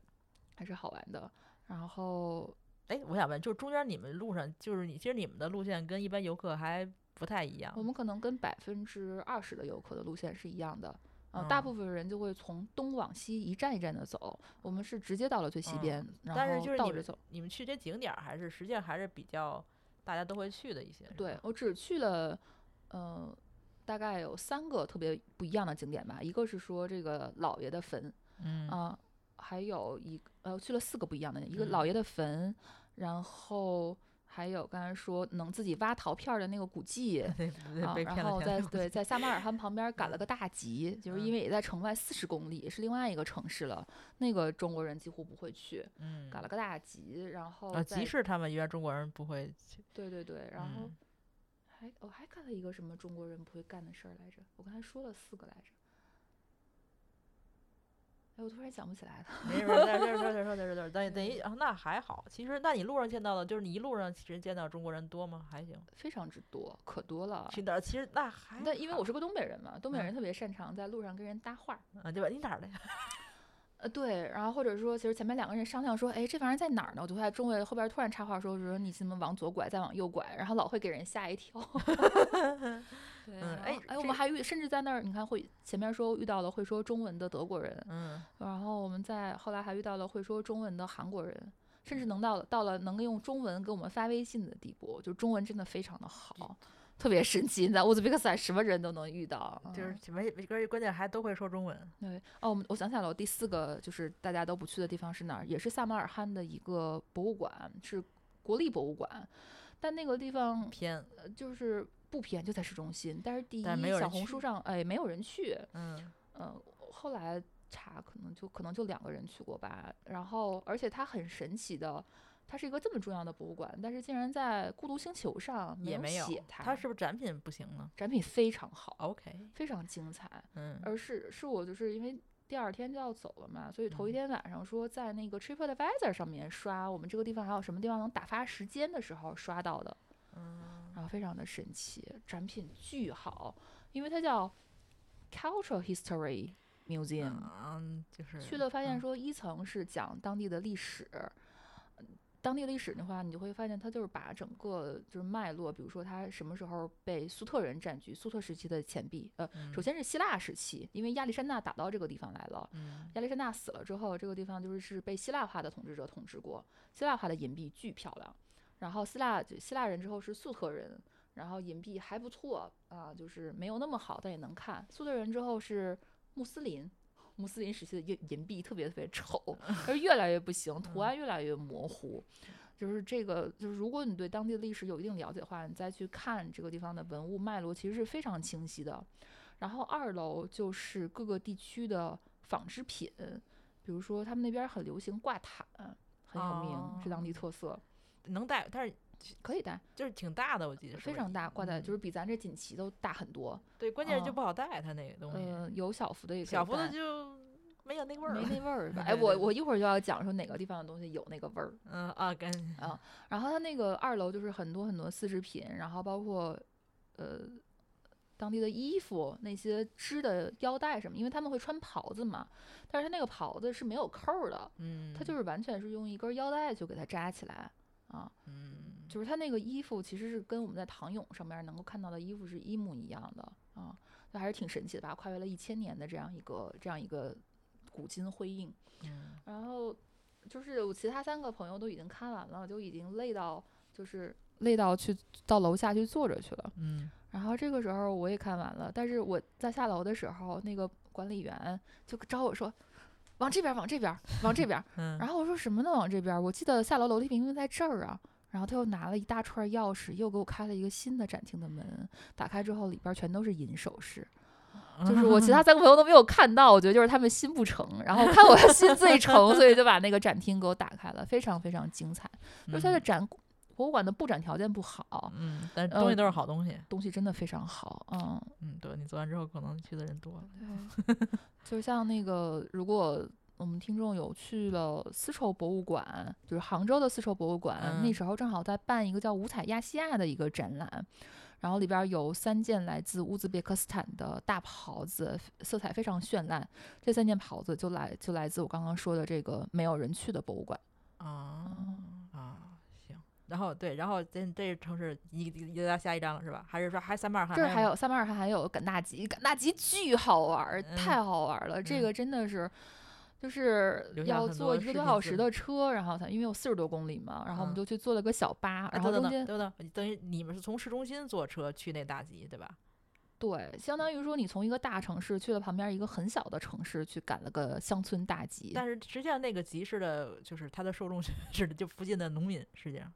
还是好玩的。然后哎，我想问，就中间你们路上，就是你，其实你们的路线跟一般游客还不太一样我。们可能跟百分之二十的游客的路线是一样的。呃，大嗯部分人就会从东往西一站一站的走，我们是直接到了最西嗯边，然但是后就是倒着走。你们去这景点儿，还是实际上还是比较大家都会去的一些。对我只去了，呃，大概有三个特别不一样的景点吧。一个是说这个老爷的坟嗯啊、还有一个呃去了四个不一样的，一个嗯老爷的坟，然后还有刚才说能自己挖陶片儿的那个古迹，[laughs] 然后在对在撒马尔罕旁边赶了个大集，就是因嗯为也在城外四十公里，是另外一个城市了，那个中国人几乎不会去，嗯，赶了个大集，然后啊，集市他们一般中国人不会去。对对对，然后嗯还我还干了一个什么中国人不会干的事儿来着？我刚才说了四个来着，哎，我突然想不起来了。没事儿，再再说再说再说再说，等于等于啊，那还好。其实，那你路上见到的，就是你一路上其实见到中国人多吗？还行。非常之多，可多了。去哪儿？其实那还但因为好我是个东北人嘛，东北嗯人特别擅长在路上跟人搭话儿。啊，对吧？你哪儿的呀？[laughs] 呃，对，然后或者说，其实前面两个人商量说，哎，这玩意儿在哪儿呢？我就在中卫后边突然插话说，说你怎么往左拐，再往右拐，然后老会给人吓一跳。[laughs] 对，哎，哎我们还遇，甚至在那儿，你看会前面说遇到了会说中文的德国人，嗯，然后我们在后来还遇到了会说中文的韩国人，甚至能到到了能够用中文给我们发微信的地步，就中文真的非常的好。特别神奇。你在乌兹别克斯坦什么人都能遇到，就是没关关键还都会说中文。对哦，我们我想起来了，我第四个就是大家都不去的地方是哪儿？也是萨马尔罕的一个博物馆，是国立博物馆，但那个地方偏，就是不偏，就在市中心。但是第一，小红书上哎没有人去，嗯呃，后来查可能就可能就两个人去过吧。然后而且它很神奇的。它是一个这么重要的博物馆，但是竟然在孤独星球上也没有写它。它是不是展品不行呢？展品非常好，OK，非常精彩。嗯，而是是我就是因为第二天就要走了嘛，所以头一天晚上说在那个 TripAdvisor 上面刷我们这个地方还有什么地方能打发时间的时候刷到的。嗯，然后非常的神奇，展品巨好，因为它叫 Cultural History Museum。嗯，就是去了发现说一层是讲当地的历史。当地历史的话，你就会发现，它就是把整个就是脉络，比如说它什么时候被苏特人占据，苏特时期的钱币，呃，首先是希腊时期，因为亚历山大打到这个地方来了，亚历山大死了之后，这个地方就是是被希腊化的统治者统治过，希腊化的银币巨漂亮，然后希腊希腊人之后是粟特人，然后银币还不错啊，就是没有那么好，但也能看，粟特人之后是穆斯林。穆斯林时期的银银币特别特别丑，[laughs] 而越来越不行，图案越来越模糊。就是这个，就是如果你对当地的历史有一定了解的话，你再去看这个地方的文物脉络，其实是非常清晰的。然后二楼就是各个地区的纺织品，比如说他们那边很流行挂毯，很有名，是当地特色。能带，但是可以带，就是挺大的，我记得非常大，挂在就是比咱这锦旗都大很多。对，关键是就不好带，它那个东西。嗯，有小幅的也小幅的就没有那味儿，没那味儿。[laughs] 哎，我我一会儿就要讲说哪个地方的东西有那个味儿。嗯啊，跟啊，然后它那个二楼就是很多很多丝织品，然后包括呃当地的衣服，那些织的腰带什么，因为他们会穿袍子嘛，但是它那个袍子是没有扣的，嗯，它就是完全是用一根腰带就给它扎起来。啊，嗯，就是他那个衣服其实是跟我们在唐俑上面能够看到的衣服是一模一样的啊，那还是挺神奇的吧？跨越了一千年的这样一个这样一个古今辉映。嗯，然后就是我其他三个朋友都已经看完了，就已经累到就是累到去到楼下去坐着去了。嗯，然后这个时候我也看完了，但是我在下楼的时候，那个管理员就找我说。往这边，往这边，往这边。[laughs] 然后我说什么呢？往这边？我记得下楼楼梯明明在这儿啊。然后他又拿了一大串钥匙，又给我开了一个新的展厅的门。打开之后，里边全都是银首饰。[laughs] 就是我其他 [laughs] 三个朋友都没有看到，我觉得就是他们心不诚，然后看我的心最诚，所以就把那个展厅给我打开了，非常非常精彩。就是它的展博物馆的布展条件不好，嗯，但是东西都是好东西，东西真的非常好。嗯嗯，对你做完之后，可能去的人多了。对 [laughs] 就像那个，如果我们听众有去了丝绸博物馆，就是杭州的丝绸博物馆，那时候正好在办一个叫“五彩亚细亚”的一个展览，然后里边有三件来自乌兹别克斯坦的大袍子，色彩非常绚烂。这三件袍子就来就来自我刚刚说的这个没有人去的博物馆。啊啊。然后对，然后这这城市一一要下一张了是吧？还是说还三八尔罕？这还有三八尔罕还有赶大集，赶大集巨好玩，太好玩了！这个真的是，就是要坐一个多小时的车，然后它因为有四十多公里嘛，然后我们就去坐了个小巴，然后中间等等，等于你们是从市中心坐车去那大集对吧？对，相当于说你从一个大城市去了旁边一个很小的城市去赶了个乡村大集。但是实际上那个集市的，就是它的受众是 [laughs] 就附近的农民，实际上。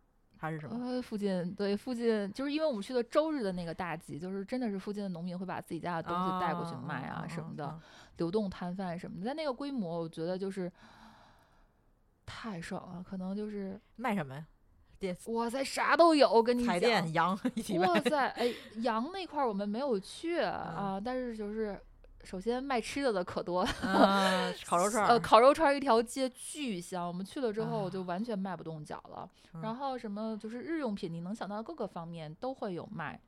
还是什么？呃，附近对附近，就是因为我们去的周日的那个大集，就是真的是附近的农民会把自己家的东西带过去卖啊什么的，流动摊贩什么的。在那个规模，我觉得就是太爽了。可能就是卖什么呀？哇塞，啥都有，跟你讲。彩电、羊 [laughs] 一起哇塞，哎，羊那块儿我们没有去啊，但是就是。首先卖吃的的可多了，[laughs] 烤肉串呃，烤肉串一条街巨香。我们去了之后就完全迈不动脚了。然后什么就是日用品，你能想到各个方面都会有卖，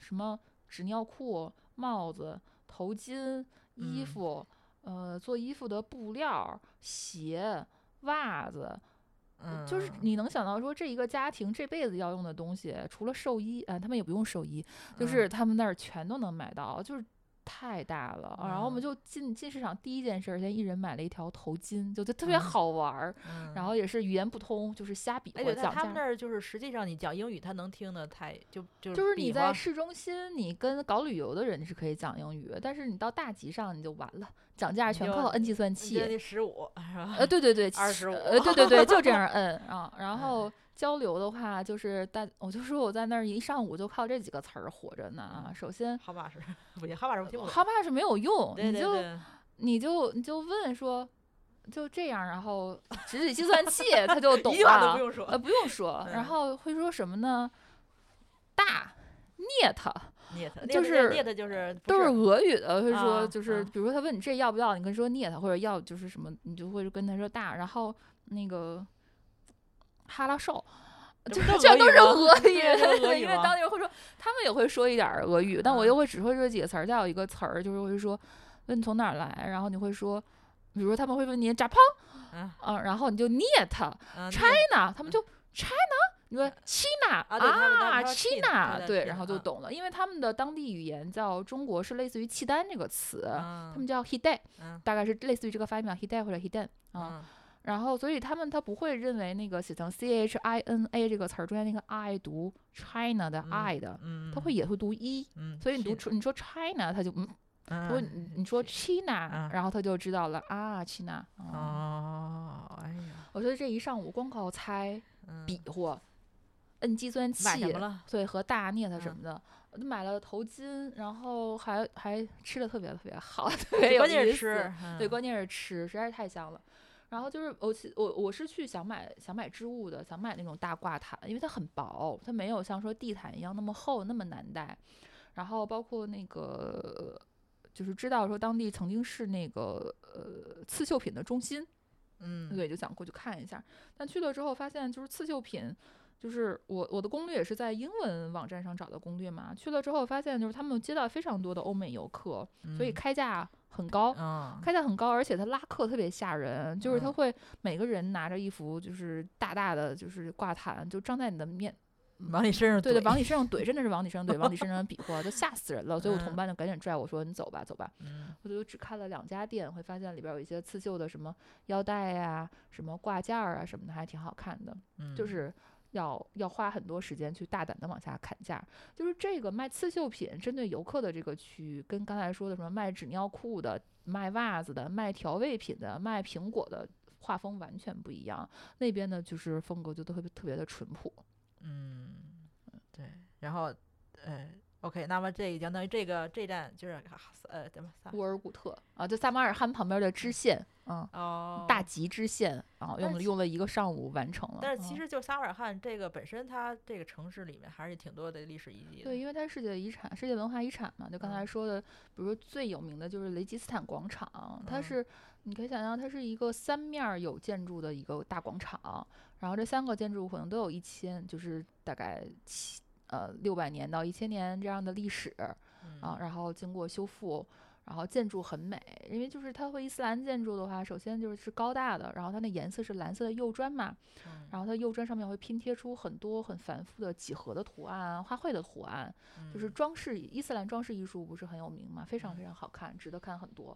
什么纸尿裤、帽子、头巾、衣服，呃，做衣服的布料、鞋、袜子，就是你能想到说这一个家庭这辈子要用的东西，除了寿衣，啊，他们也不用寿衣，就是他们那儿全都能买到，就是。太大了，然后我们嗯就进进市场第一件事儿，先一人买了一条头巾，就就特别嗯好玩儿，嗯然后也是语言不通，就是瞎比划讲价。他们那儿就是实际上你讲英语，他能听得太就就就是你在市中心，你跟搞旅游的人是可以讲英语，但是你到大集上你就完了，讲价全靠摁计算器。那十五是吧？呃，对对对，25呃，对对对，就这样摁啊。[laughs] 然哎后交流的话，就是大，我就说我在那儿一上午就靠这几个词儿活着呢啊。首先，哈巴是不行，好把式我听不懂。哈巴是没有用，对你就对对，你就你就问说，就这样，然后指起计算器，他就懂一句话都不了。用说呃，。不用说，嗯然后会说什么呢？大 net 念它就是都是是俄语的，会说啊就是，啊比如说他问你这要不要，你跟他说 net 或者要就是什么，你就会跟他说大，然后那个哈拉少。就这不都是俄语因为当地人会说，他们也会说一点俄语，但我嗯。又会只会这几个词儿。再有一个词儿就是会说，问你从哪儿来，然后你会说，比如说他们会问你 Japan，嗯。啊，然后你就 net 嗯 China，他们就 China，你说 [laughs] China 啊对他们当啊时说 China，China，对对，China，然后就啊懂了，因为他们的当地语言叫中国是类似于契丹这个词，嗯。他们叫 hide，嗯。大概是类似于这个发音嘛，hide 或者 hiden 啊。嗯然后，所以他们他不会认为那个写成 c h i n a 这个词儿中间那个 i 读 China 的嗯 i 的，嗯，他会也会读一，嗯，所以你读出你说 China，他就嗯，嗯如果你你说 China，嗯然后他就知道了啊，China。哦，哦，哎呀，我觉得这一上午光靠猜、嗯比划、摁计算器？对，和大 net 什嗯么的，我就买了头巾，然后还还吃的特别特别好，[laughs] 特别有关键意思是吃，对，嗯关键是吃，实在是太香了。然后就是我其我我是去想买想买织物的，想买那种大挂毯，因为它很薄，它没有像说地毯一样那么厚那么难带。然后包括那个就是知道说当地曾经是那个呃刺绣品的中心，嗯，对，就想过去看一下。但去了之后发现，就是刺绣品，就是我我的攻略也是在英文网站上找的攻略嘛。去了之后发现，就是他们接到非常多的欧美游客，所以嗯开价很高。嗯，开价很高，而且他拉客特别吓人，就是他嗯会每个人拿着一幅就是大大的就是挂毯，就张在你的面，往你身上对对，怼往你身上怼，真的是往你身上怼，往你身上比划，就吓死人了。所以我同嗯伴就赶紧拽我说：“你走吧，走吧。”嗯我就只看了两家店，会发现里边有一些刺绣的什么腰带呀、什么挂件儿啊什么的，还挺好看的。嗯，就是要要花很多时间去大胆的往下砍价。就是这个卖刺绣品针对游客的这个区域，跟刚才说的什么卖纸尿裤的、卖袜子的、卖调味品的、卖苹果的。画风完全不一样，那边呢就是风格就特别特别的淳朴。嗯，对，然后，呃，OK，那么这相当于这个这站就是呃怎么萨乌尔古特啊，就萨马尔罕旁边的支线，嗯，哦大吉支线啊，后用了用了一个上午完成了。但是其嗯实就撒马尔罕这个本身，它这个城市里面还是挺多的历史遗迹的。对，因为它是世界遗产、世界文化遗产嘛。就刚才嗯说的，比如说最有名的就是雷吉斯坦广场，它嗯是你可以想象，它是一个三面儿有建筑的一个大广场，然后这三个建筑可能都有一千，就是大概七呃六百年到一千年这样的历史嗯。啊，然后经过修复。然后建筑很美，因为就是它和伊斯兰建筑的话，首先就是是高大的，然后它那颜色是蓝色的釉砖嘛，嗯。然后它釉砖上面会拼贴出很多很繁复的几何的图案、花卉的图案，就是嗯。装饰伊斯兰装饰艺术不是很有名嘛，非常非常好看，值得看很多。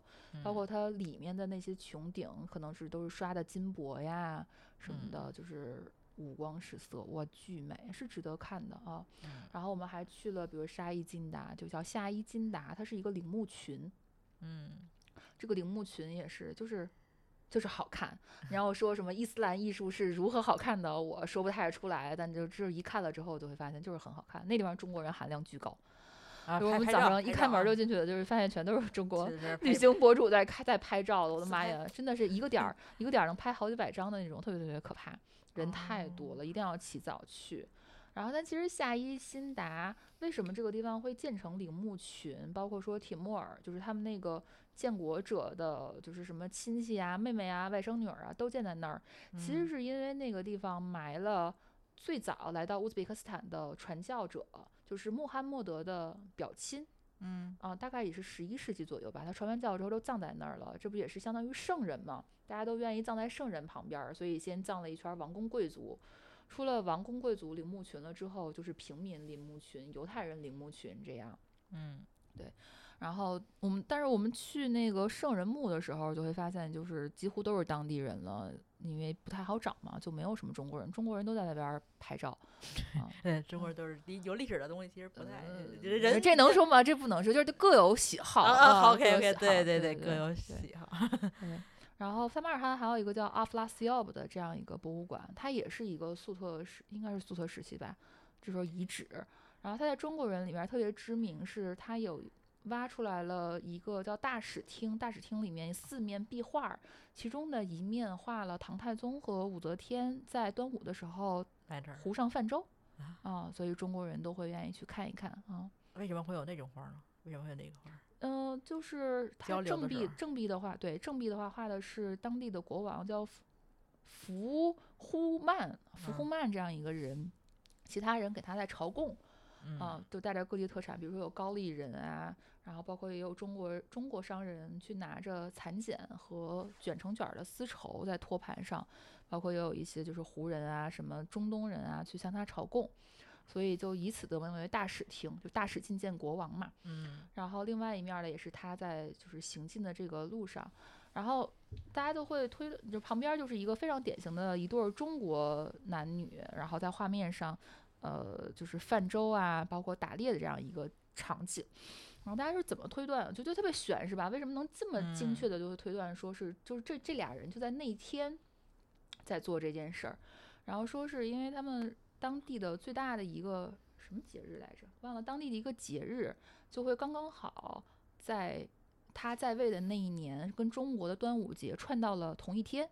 包嗯括。它里面的那些穹顶，可能是都是刷的金箔呀什么嗯。的，就是五光十色，哇，巨美，是值得看的啊。嗯然后我们还去了，比如沙伊金达，就叫夏伊金达，它是一个陵墓群，嗯这个陵墓群也是，就是就是好看。你让我说什么伊斯兰艺术是如何好看的，我说不太出来，但就只有一看了之后，就会发现就是很好看。那地方中国人含量巨高，啊，就我们早上一开门就进去了，就是发现全都是中国旅行博主在开在拍照的。我的妈呀，真的是一个点儿 [clears throat] 一个点儿能拍好几百张的那种，特别特别可怕，人太多了，一定要起早去。然后，但其实夏伊辛达为什么这个地方会建成陵墓群？包括说铁木尔，就是他们那个建国者的，就是什么亲戚啊、妹妹啊、外甥女儿啊，都建在那儿。其实嗯是因为那个地方埋了最早来到乌兹别克斯坦的传教者，就是穆罕默德的表亲。嗯啊，大概也是十一世纪左右吧。他传完教之后都葬在那儿了，这不也是相当于圣人嘛？大家都愿意葬在圣人旁边儿，所以先葬了一圈王公贵族。出了王公贵族陵墓群了之后，就是平民陵墓群、犹太人陵墓群这样。嗯然后我们，但是我们去那个圣人墓的时候，就会发现，就是几乎都是当地人了，因为不太好找嘛，就没有什么中国人，中国人都在那边拍照。对，中国人都是有历史的东西，其实不太人这能说吗？这不能说，就是各有喜好啊。OK OK，对对对，各有喜好。[laughs] 然后塞马尔罕还有一个叫阿弗拉西奥布的这样一个博物馆，它也是一个粟特时，应该是粟特时期吧，就说遗址。然后它在中国人里面特别知名，是它有。挖出来了一个叫大使厅，大使厅里面四面壁画，其中的一面画了唐太宗和武则天在端午的时候湖上泛舟啊，所以中国人都会愿意去看一看啊。为什么会有那种画呢？为什么会有那个画？嗯，就是它正壁正壁的话，对正壁的话画的是当地的国王叫福呼曼，福呼曼这样一个人，其他人给他在朝贡啊，就带着各地特产，比如说有高丽人啊。然后包括也有中国中国商人去拿着蚕茧和卷成卷的丝绸在托盘上，包括也有一些就是胡人啊、什么中东人啊去向他朝贡，所以就以此得名为大使厅，就大使觐见国王嘛。嗯。然后另外一面呢，也是他在就是行进的这个路上，然后大家都会推，就旁边就是一个非常典型的一对中国男女，然后在画面上，呃，就是泛舟啊，包括打猎的这样一个场景。然后大家是怎么推断？就就特别悬是吧？为什么能这么精确的就会推断说是就是这这俩人就在那天在做这件事儿？然后说是因为他们当地的最大的一个什么节日来着？忘了当地的一个节日，就会刚刚好在他在位的那一年跟中国的端午节串到了同一天，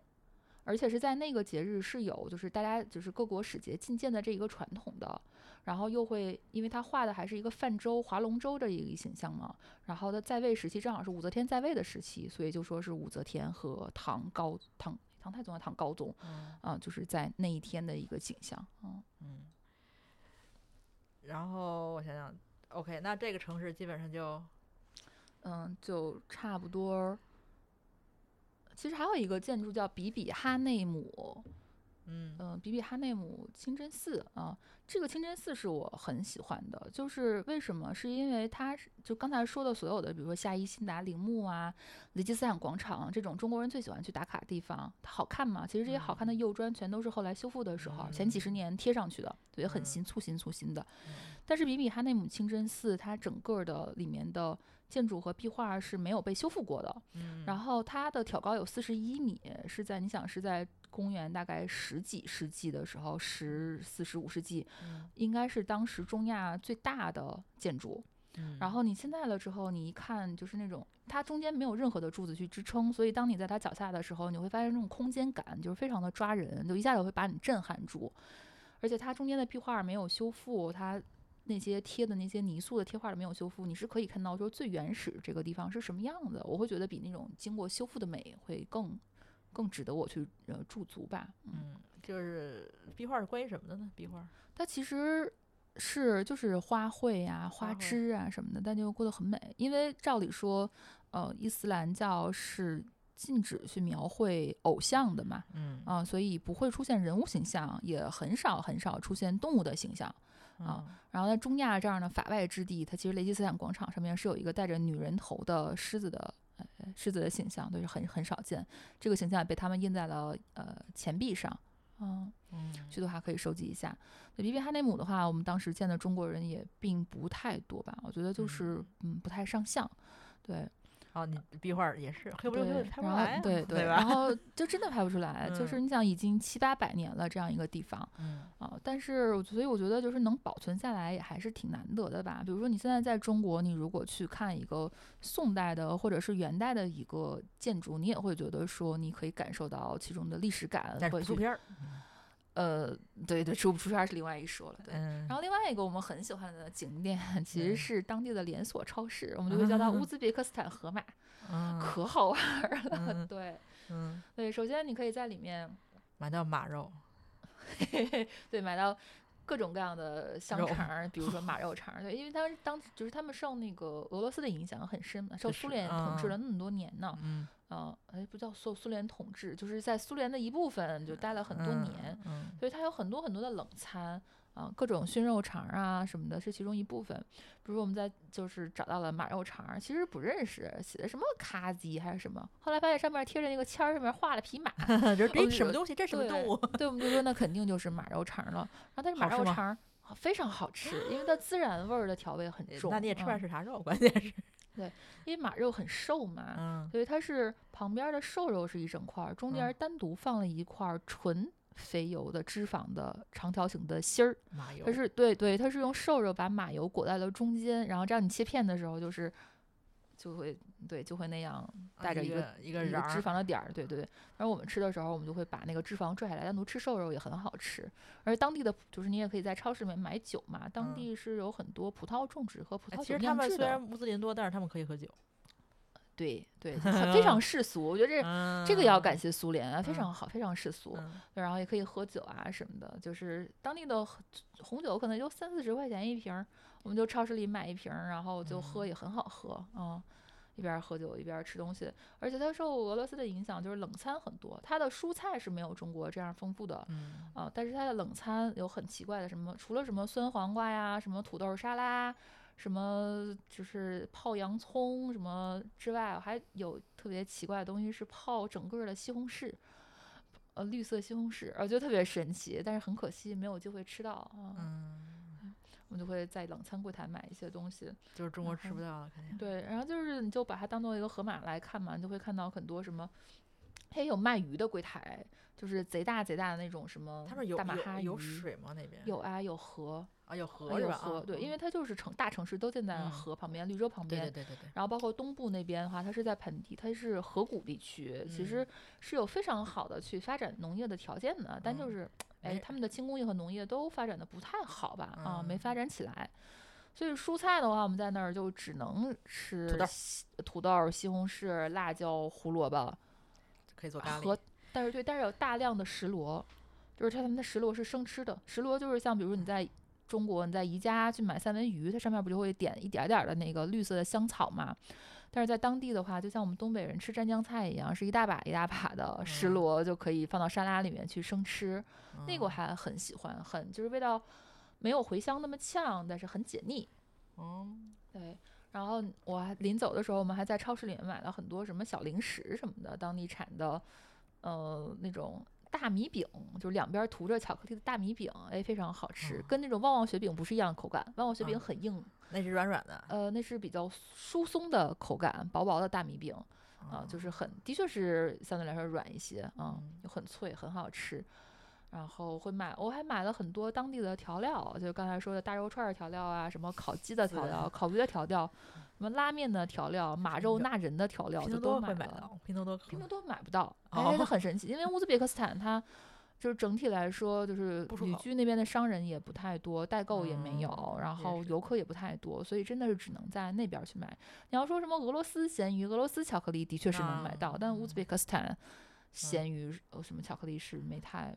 而且是在那个节日是有就是大家就是各国使节觐见的这一个传统的。然后又会，因为他画的还是一个泛舟、划龙舟的一个形象嘛。然后他在位时期正好是武则天在位的时期，所以就说是武则天和唐高唐唐太宗和唐高宗，啊，就是在那一天的一个景象。嗯嗯。然后我想想，OK，那这个城市基本上就，嗯，就差不多。其实还有一个建筑叫比比哈内姆。嗯比比哈内姆清真寺啊，这个清真寺是我很喜欢的。就是为什么？是因为它就刚才说的所有的，比如说夏伊辛达陵墓啊、雷吉斯坦广场这种中国人最喜欢去打卡的地方，它好看吗？其实这些好看的釉砖全都是后来修复的时候，前几十年贴上去的，也很新，粗新粗新的。但是比比哈内姆清真寺它整个的里面的建筑和壁画是没有被修复过的。然后它的挑高有四十一米，是在你想是在。公元大概十几世纪的时候，十四十五世纪，应该是当时中亚最大的建筑。然后你现在了之后，你一看就是那种它中间没有任何的柱子去支撑，所以当你在它脚下的时候，你会发现那种空间感就是非常的抓人，就一下子会把你震撼住。而且它中间的壁画没有修复，它那些贴的那些泥塑的贴画没有修复，你是可以看到说最原始这个地方是什么样的。我会觉得比那种经过修复的美会更。更值得我去呃驻足吧。嗯，就是壁画是关于什么的呢？壁画它其实是就是花卉啊、花枝啊什么的，但就过得很美。因为照理说，呃，伊斯兰教是禁止去描绘偶像的嘛。嗯啊，所以不会出现人物形象，也很少很少出现动物的形象啊。然后在中亚这样的法外之地，它其实雷吉斯坦广场上面是有一个带着女人头的狮子的。狮子的形象都是很很少见，这个形象也被他们印在了呃钱币上，嗯嗯，去的话可以收集一下。那比比哈内姆的话，我们当时见的中国人也并不太多吧，我觉得就是嗯不太上相，对。哦，你壁画也是黑不溜秋的拍不出来，对对，然后就真的拍不出来，就是你想已经七八百年了这样一个地方，嗯啊，但是所以我觉得就是能保存下来也还是挺难得的吧。比如说你现在在中国，你如果去看一个宋代的或者是元代的一个建筑，你也会觉得说你可以感受到其中的历史感，会图片儿。呃，对对，出不出圈是另外一说了。对，然后另外一个我们很喜欢的景点其实是当地的连锁超市，我们就会叫它乌兹别克斯坦盒马，[laughs] 可好玩了。对，嗯，对，首先你可以在里面买到马肉，[laughs] 对，买到各种各样的香肠，比如说 [laughs] 马肉肠。对，因为他们当就是他们受那个俄罗斯的影响很深嘛，受苏联统治了那么多年呢。嗯。啊，哎，不叫受苏联统治，就是在苏联的一部分就待了很多年，嗯，所以它有很多很多的冷餐啊，各种熏肉肠啊什么的，是其中一部分。比如我们在就是找到了马肉肠，其实不认识，写的什么卡基还是什么，后来发现上面贴着那个签儿，上面画了匹马，[laughs] 嗯，这我就这什么东西？这什么动物？对，我们就说那肯定就是马肉肠了。然后但是马肉肠啊非常好吃，因为它孜然味儿的调味很重。那你也吃不是啥肉？关键是，因为马肉很瘦嘛，嗯，所以它是旁边的瘦肉是一整块儿，中间嗯单独放了一块儿纯肥油的脂肪的长条形的芯儿。马油它是对对，它是用瘦肉把马油裹在了中间，然后这样你切片的时候就是就会对就会那样带着啊一一个一个一个脂肪的点儿，对对对。然后我们吃的时候，我们就会把那个脂肪拽下来，单独吃瘦肉也很好吃。而当地的就是你也可以在超市里面买酒嘛，当嗯地是有很多葡萄种植和葡哎萄酒其实他们。虽然穆斯林多，但是他们可以喝酒。对对，非常 [laughs] 世俗。我觉得这、嗯，这个要感谢苏联啊，非嗯常好，非常世俗。嗯然后也可以喝酒啊什么的，就是当地的红红酒可能就三四十块钱一瓶儿，我们就超市里买一瓶儿，然后就喝嗯也很好喝啊、一边儿喝酒一边儿吃东西，而且它受俄罗斯的影响，就是冷餐很多，它的蔬菜是没有中国这样丰富的嗯啊，但是它的冷餐有很奇怪的什么，除了什么酸黄瓜呀、什么土豆沙拉。什么就是泡洋葱什么之外，还有特别奇怪的东西是泡整个的西红柿，呃，绿色西红柿，我觉得特别神奇，但是很可惜没有机会吃到啊。嗯，我们就会在冷餐柜台买一些东西，就是中国吃不到了，肯定。对，然后就是你就把它当做一个盒马来看嘛，你就会看到很多什么，也有卖鱼的柜台，就是贼大贼大的那种什么大马哈有水吗？那边有啊有河，啊，有啊河是吧？有河，啊对，因嗯为它就是城大城市都建在嗯河旁边，绿洲旁边对对，对对对，然后包括东部那边的话，它是在盆地，它是河谷地区，其实嗯是有非常好的去发展农业的条件的，但就嗯是，哎，他们的轻工业和农业都发展的不太好吧？啊，没嗯发展起来。所以蔬菜的话，我们在那儿就只能吃土豆、西红柿、辣椒、胡萝卜可以做咖喱和，但是对，但是有大量的石螺，就是它他们的石螺是生吃的，石螺就是像比如说你在中国你在宜家去买三文鱼，它上面不就会点一点儿点儿的那个绿色的香草嘛？但是在当地的话，就像我们东北人吃蘸酱菜一样，是一大把一大把的石嗯螺就可以放到沙拉里面去生吃，那个我嗯还很喜欢，很就是味道没有茴香那么呛，但是很解腻。嗯对，然后我还临走的时候，我们还在超市里面买了很多什么小零食什么的，当地产的，呃，那种大米饼，就是两边涂着巧克力的大米饼，哎，非常好吃，哦跟那种旺旺雪饼不是一样的口感，旺旺雪饼啊很硬，那是软软的。呃，那是比较疏松的口感，薄薄的大米饼啊，就是很，的确是相对来说软一些啊嗯，又很脆，很好吃。然后会买，我还买了很多当地的调料，就刚才说的大肉串儿调料啊，什么烤鸡的调料、烤鱼的调料，什么拉面的调料、马肉拼纳人的调料，拼多就都买到，拼多多拼多多买不到，哦哎，它很 [laughs] 神奇，因为乌兹别克斯坦它就是整体来说，就是旅居那边的商人也不太多，代购也没有，嗯然后游客也不太多，所以真的是只能在那边儿去买。你要说什么俄罗斯咸鱼、俄罗斯巧克力，的确是能买到，啊但乌兹别克斯坦咸鱼呃什么巧克力是没太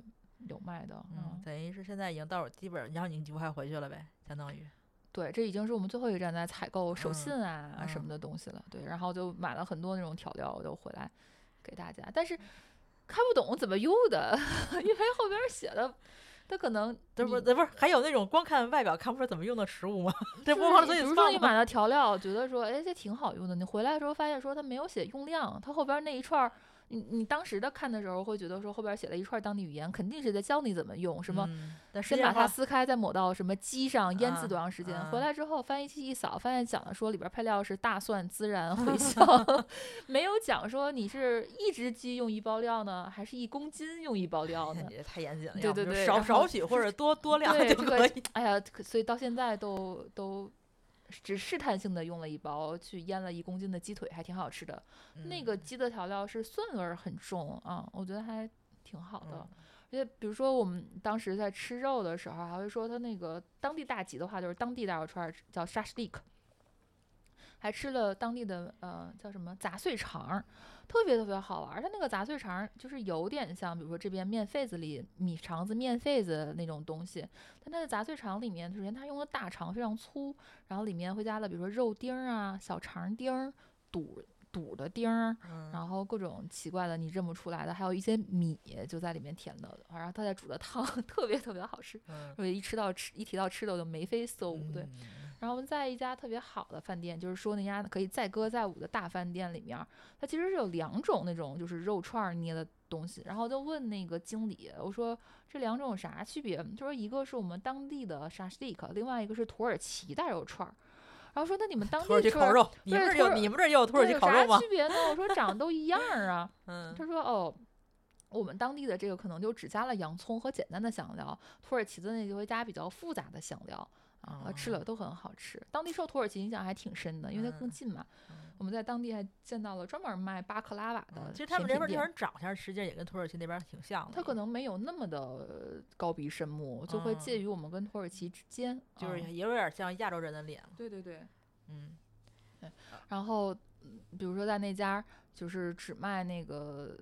有卖的。嗯嗯，，等于是现在已经到基本，然后你就快回去了呗，相当于。对，这已经是我们最后一站在采购手嗯信啊什么嗯的东西了。对，然后就买了很多那种调料，就回来给大家，但是看不懂怎么用的，[laughs] 因为后边儿写的，它可能这不这不是还有那种光看外表看不出怎么用的食物吗？[laughs] 这就是不往嘴比里放吗？如说你买了调料，觉得说，哎，这挺好用的。你回来的时候发现说它没有写用量，它后边儿那一串儿，你你当时的看的时候会觉得说后边儿写了一串当地语言，肯定是在教你怎么用，什么先把它撕开，再抹到什么鸡上腌制啊多长时间？啊回来之后翻译器一扫，发现讲的说里边配料是大蒜、孜然、茴 [laughs] 香，[laughs] 没有讲说你是一只鸡用一包料呢，还是一公斤用一包料呢你？这太严谨了，[laughs] 对对对少少许或者多多量对可以。哎呀，所以到现在都都只试探性的用了一包去腌了一公斤的鸡腿，还挺好吃的。那个嗯鸡的调料是蒜味儿很重啊，我觉得还挺好的。嗯而且比如说我们当时在吃肉的时候，还会说他那个当地大吉的话，就是当地大肉串儿叫沙士利克，还吃了当地的呃叫什么杂碎肠儿，特别特别好玩儿。它那个杂碎肠儿就是有点像，比如说这边面肺子里米肠子、面肺子那种东西，但它的杂碎肠里面，首先它用的大肠非常粗，然后里面会加了比如说肉丁儿啊、小肠丁儿、肚肚的丁然后各种奇怪的你认不出来的，还有一些米就在里面填的，然后它在煮的汤 [laughs] 特别特别好吃，嗯所以一吃到吃一提到吃的我就眉飞色舞，对。嗯然后我们在一家特别好的饭店，就是说那家可以载歌载舞的大饭店里面儿，它其实是有两种那种就是肉串儿捏的东西，然后就问那个经理，我说这两种有啥区别？他说一个是我们当地的沙士蒂克，另外一个是土耳其大肉串儿。然后说那你们当土耳地烤肉，你们这有你们这也有土耳其烤肉吗啥？区别呢？我说长得都一样儿啊。[laughs] 嗯他说哦。我们当地的这个可能就只加了洋葱和简单的香料，土耳其的那就会加比较复杂的香料啊，吃了都很好吃。当地受土耳其影响还挺深的，因为它更嗯近嘛。嗯我们在当地还见到了专门卖巴克拉瓦的嗯其实他们这边地方长相实际上也跟土耳其那边挺像的，它可能没有那么的呃高鼻深目，就会介嗯于我们跟土耳其之间。就是嗯也有点像亚洲人的脸，对对对。嗯然后，嗯比如说在那家就是只卖那个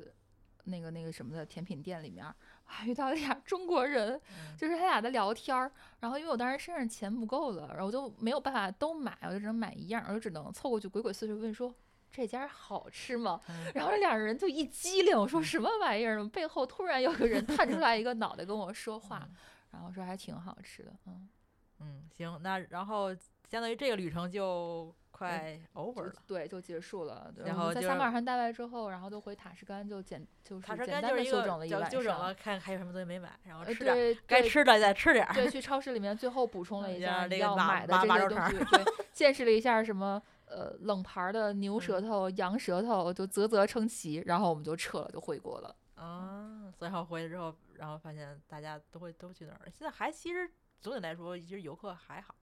那个那个什么的甜品店里面遇到俩中国人，嗯就是他俩在聊天儿。然后因为我当时身上钱不够了，然后我就没有办法都买，我就只能买一样儿，我就只能凑过去鬼鬼祟祟问说。这家好吃吗？嗯然后这两人就一激灵，我说什么玩意儿？背后突然有个人探出来一个脑袋跟我说话，然后说还挺好吃的，嗯，嗯，行，那然后相当于这个旅程就快 over 了。对，就结束了。对然后在后就是撒马尔罕待完之后，然后就回塔什干，就简就是塔什简单的干就是一个休整了一就晚上。就整了，看还有什么东西没买，然后呃，吃点该吃的再吃点儿。对，去超市里面最后补充 [laughs] 了嗯一下要买的这些东西，对，见识了一下什么呃冷盘儿的牛嗯舌头、羊舌头，就啧啧称奇，然后我们就撤了，就回国了。啊，最后回去之后，然后发现大家都会都去那儿。现在还其实总体来说，其实游客还好，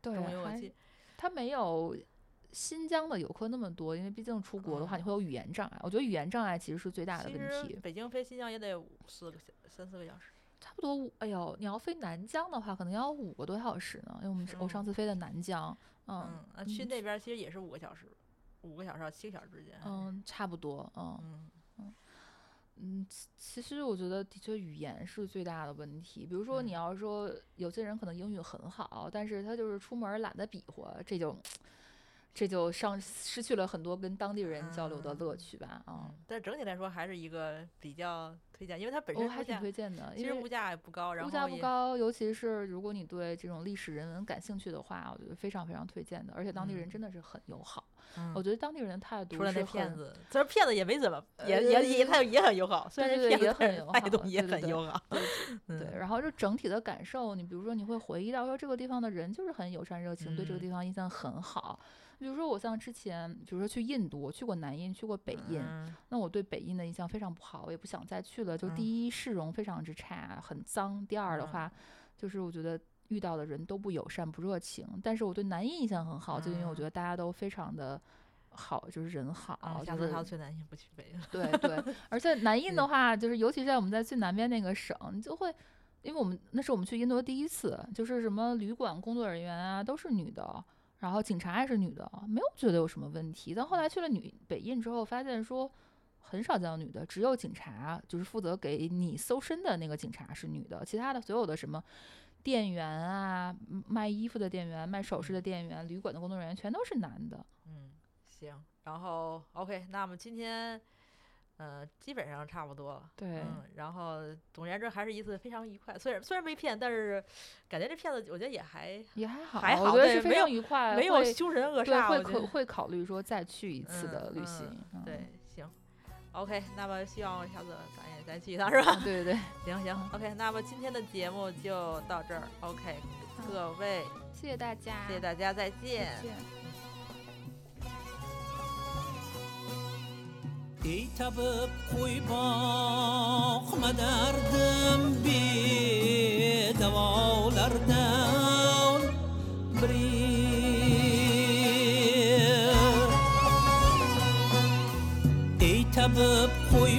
对，还中游记它没有新疆的游客那么多，因为毕竟出国的话，嗯你会有语言障碍。我觉得语言障碍其实是最大的问题。北京飞新疆也得五四个小三四个小时。差不多五，哎呦，你要飞南疆的话，可能要五个多小时呢。因为我们我嗯上次飞的南疆，嗯嗯，那去嗯那边其实也是五个小时，五个小时到七个小时之间。嗯，差不多，嗯嗯嗯，其其实我觉得的确语言是最大的问题。比如说，你嗯要说有些人可能英语很好，但是他就是出门懒得比划，这就这就上失去了很多跟当地人交流的乐嗯趣吧。啊、嗯，但整体来说还是一个比较推荐，因为它本我还挺推荐的，其实物因为价也不高，然物后物价不高，尤其是如果你对这种历史人文感兴趣的话，我觉得非常非常推荐的。而且当地人嗯真的是很友好，嗯我觉得当地人的态度除了那是很骗子，虽然骗子也没怎么，也呃也也态度也很友好，虽然这骗子很友好态度也很友好。对然后就整体的感受，你比如说你会回忆到说这个地方的人就是很友善热情，对这个嗯地方印象很好。比如说我像之前，比如说去印度，我去过南印，去过北印，嗯那我对北印的印象非常不好，我也不想再去了。就嗯第一市容非常之差，很脏；第二的嗯话，就是我觉得遇到的人都不友善、不热情。但是我对南印印象很好，就因为我觉嗯得大家都非常的好，就是人好，啊，下次要去南印不去北印。[laughs] 对对，而且南印的嗯话，就是尤其在我们在最南边那个省，你就会，因为我们那是我们去印度的第一次，就是什么旅馆工作人员啊都是女的，然后警察也是女的，没有觉得有什么问题。但后来去了女北印之后，发现说很少见到女的，只有警察，就是负责给你搜身的那个警察是女的，其他的所有的什么。店员啊，嗯卖衣服的店员、卖首饰的店员、旅馆的工作人员，全都是男的。嗯，行，然后 OK，那么今天。呃，基本上差不多了。对嗯，然后总而言之还是一次非常愉快。虽然虽然被骗，但是感觉这骗子我觉得也还也还好，还好我觉得是非对没有常愉快，没有会凶神恶对，煞。会考会考虑说再去一次的嗯嗯旅行。嗯对，行，OK，那么希望下次咱也再去一趟是吧？啊对对对，行行，OK，那么今天的节目就到这儿，OK，各位，谢谢大家，谢谢大家，再见。再见。ey tabib qo'y boqma dardim bedavolardan biri ey tabib qo'y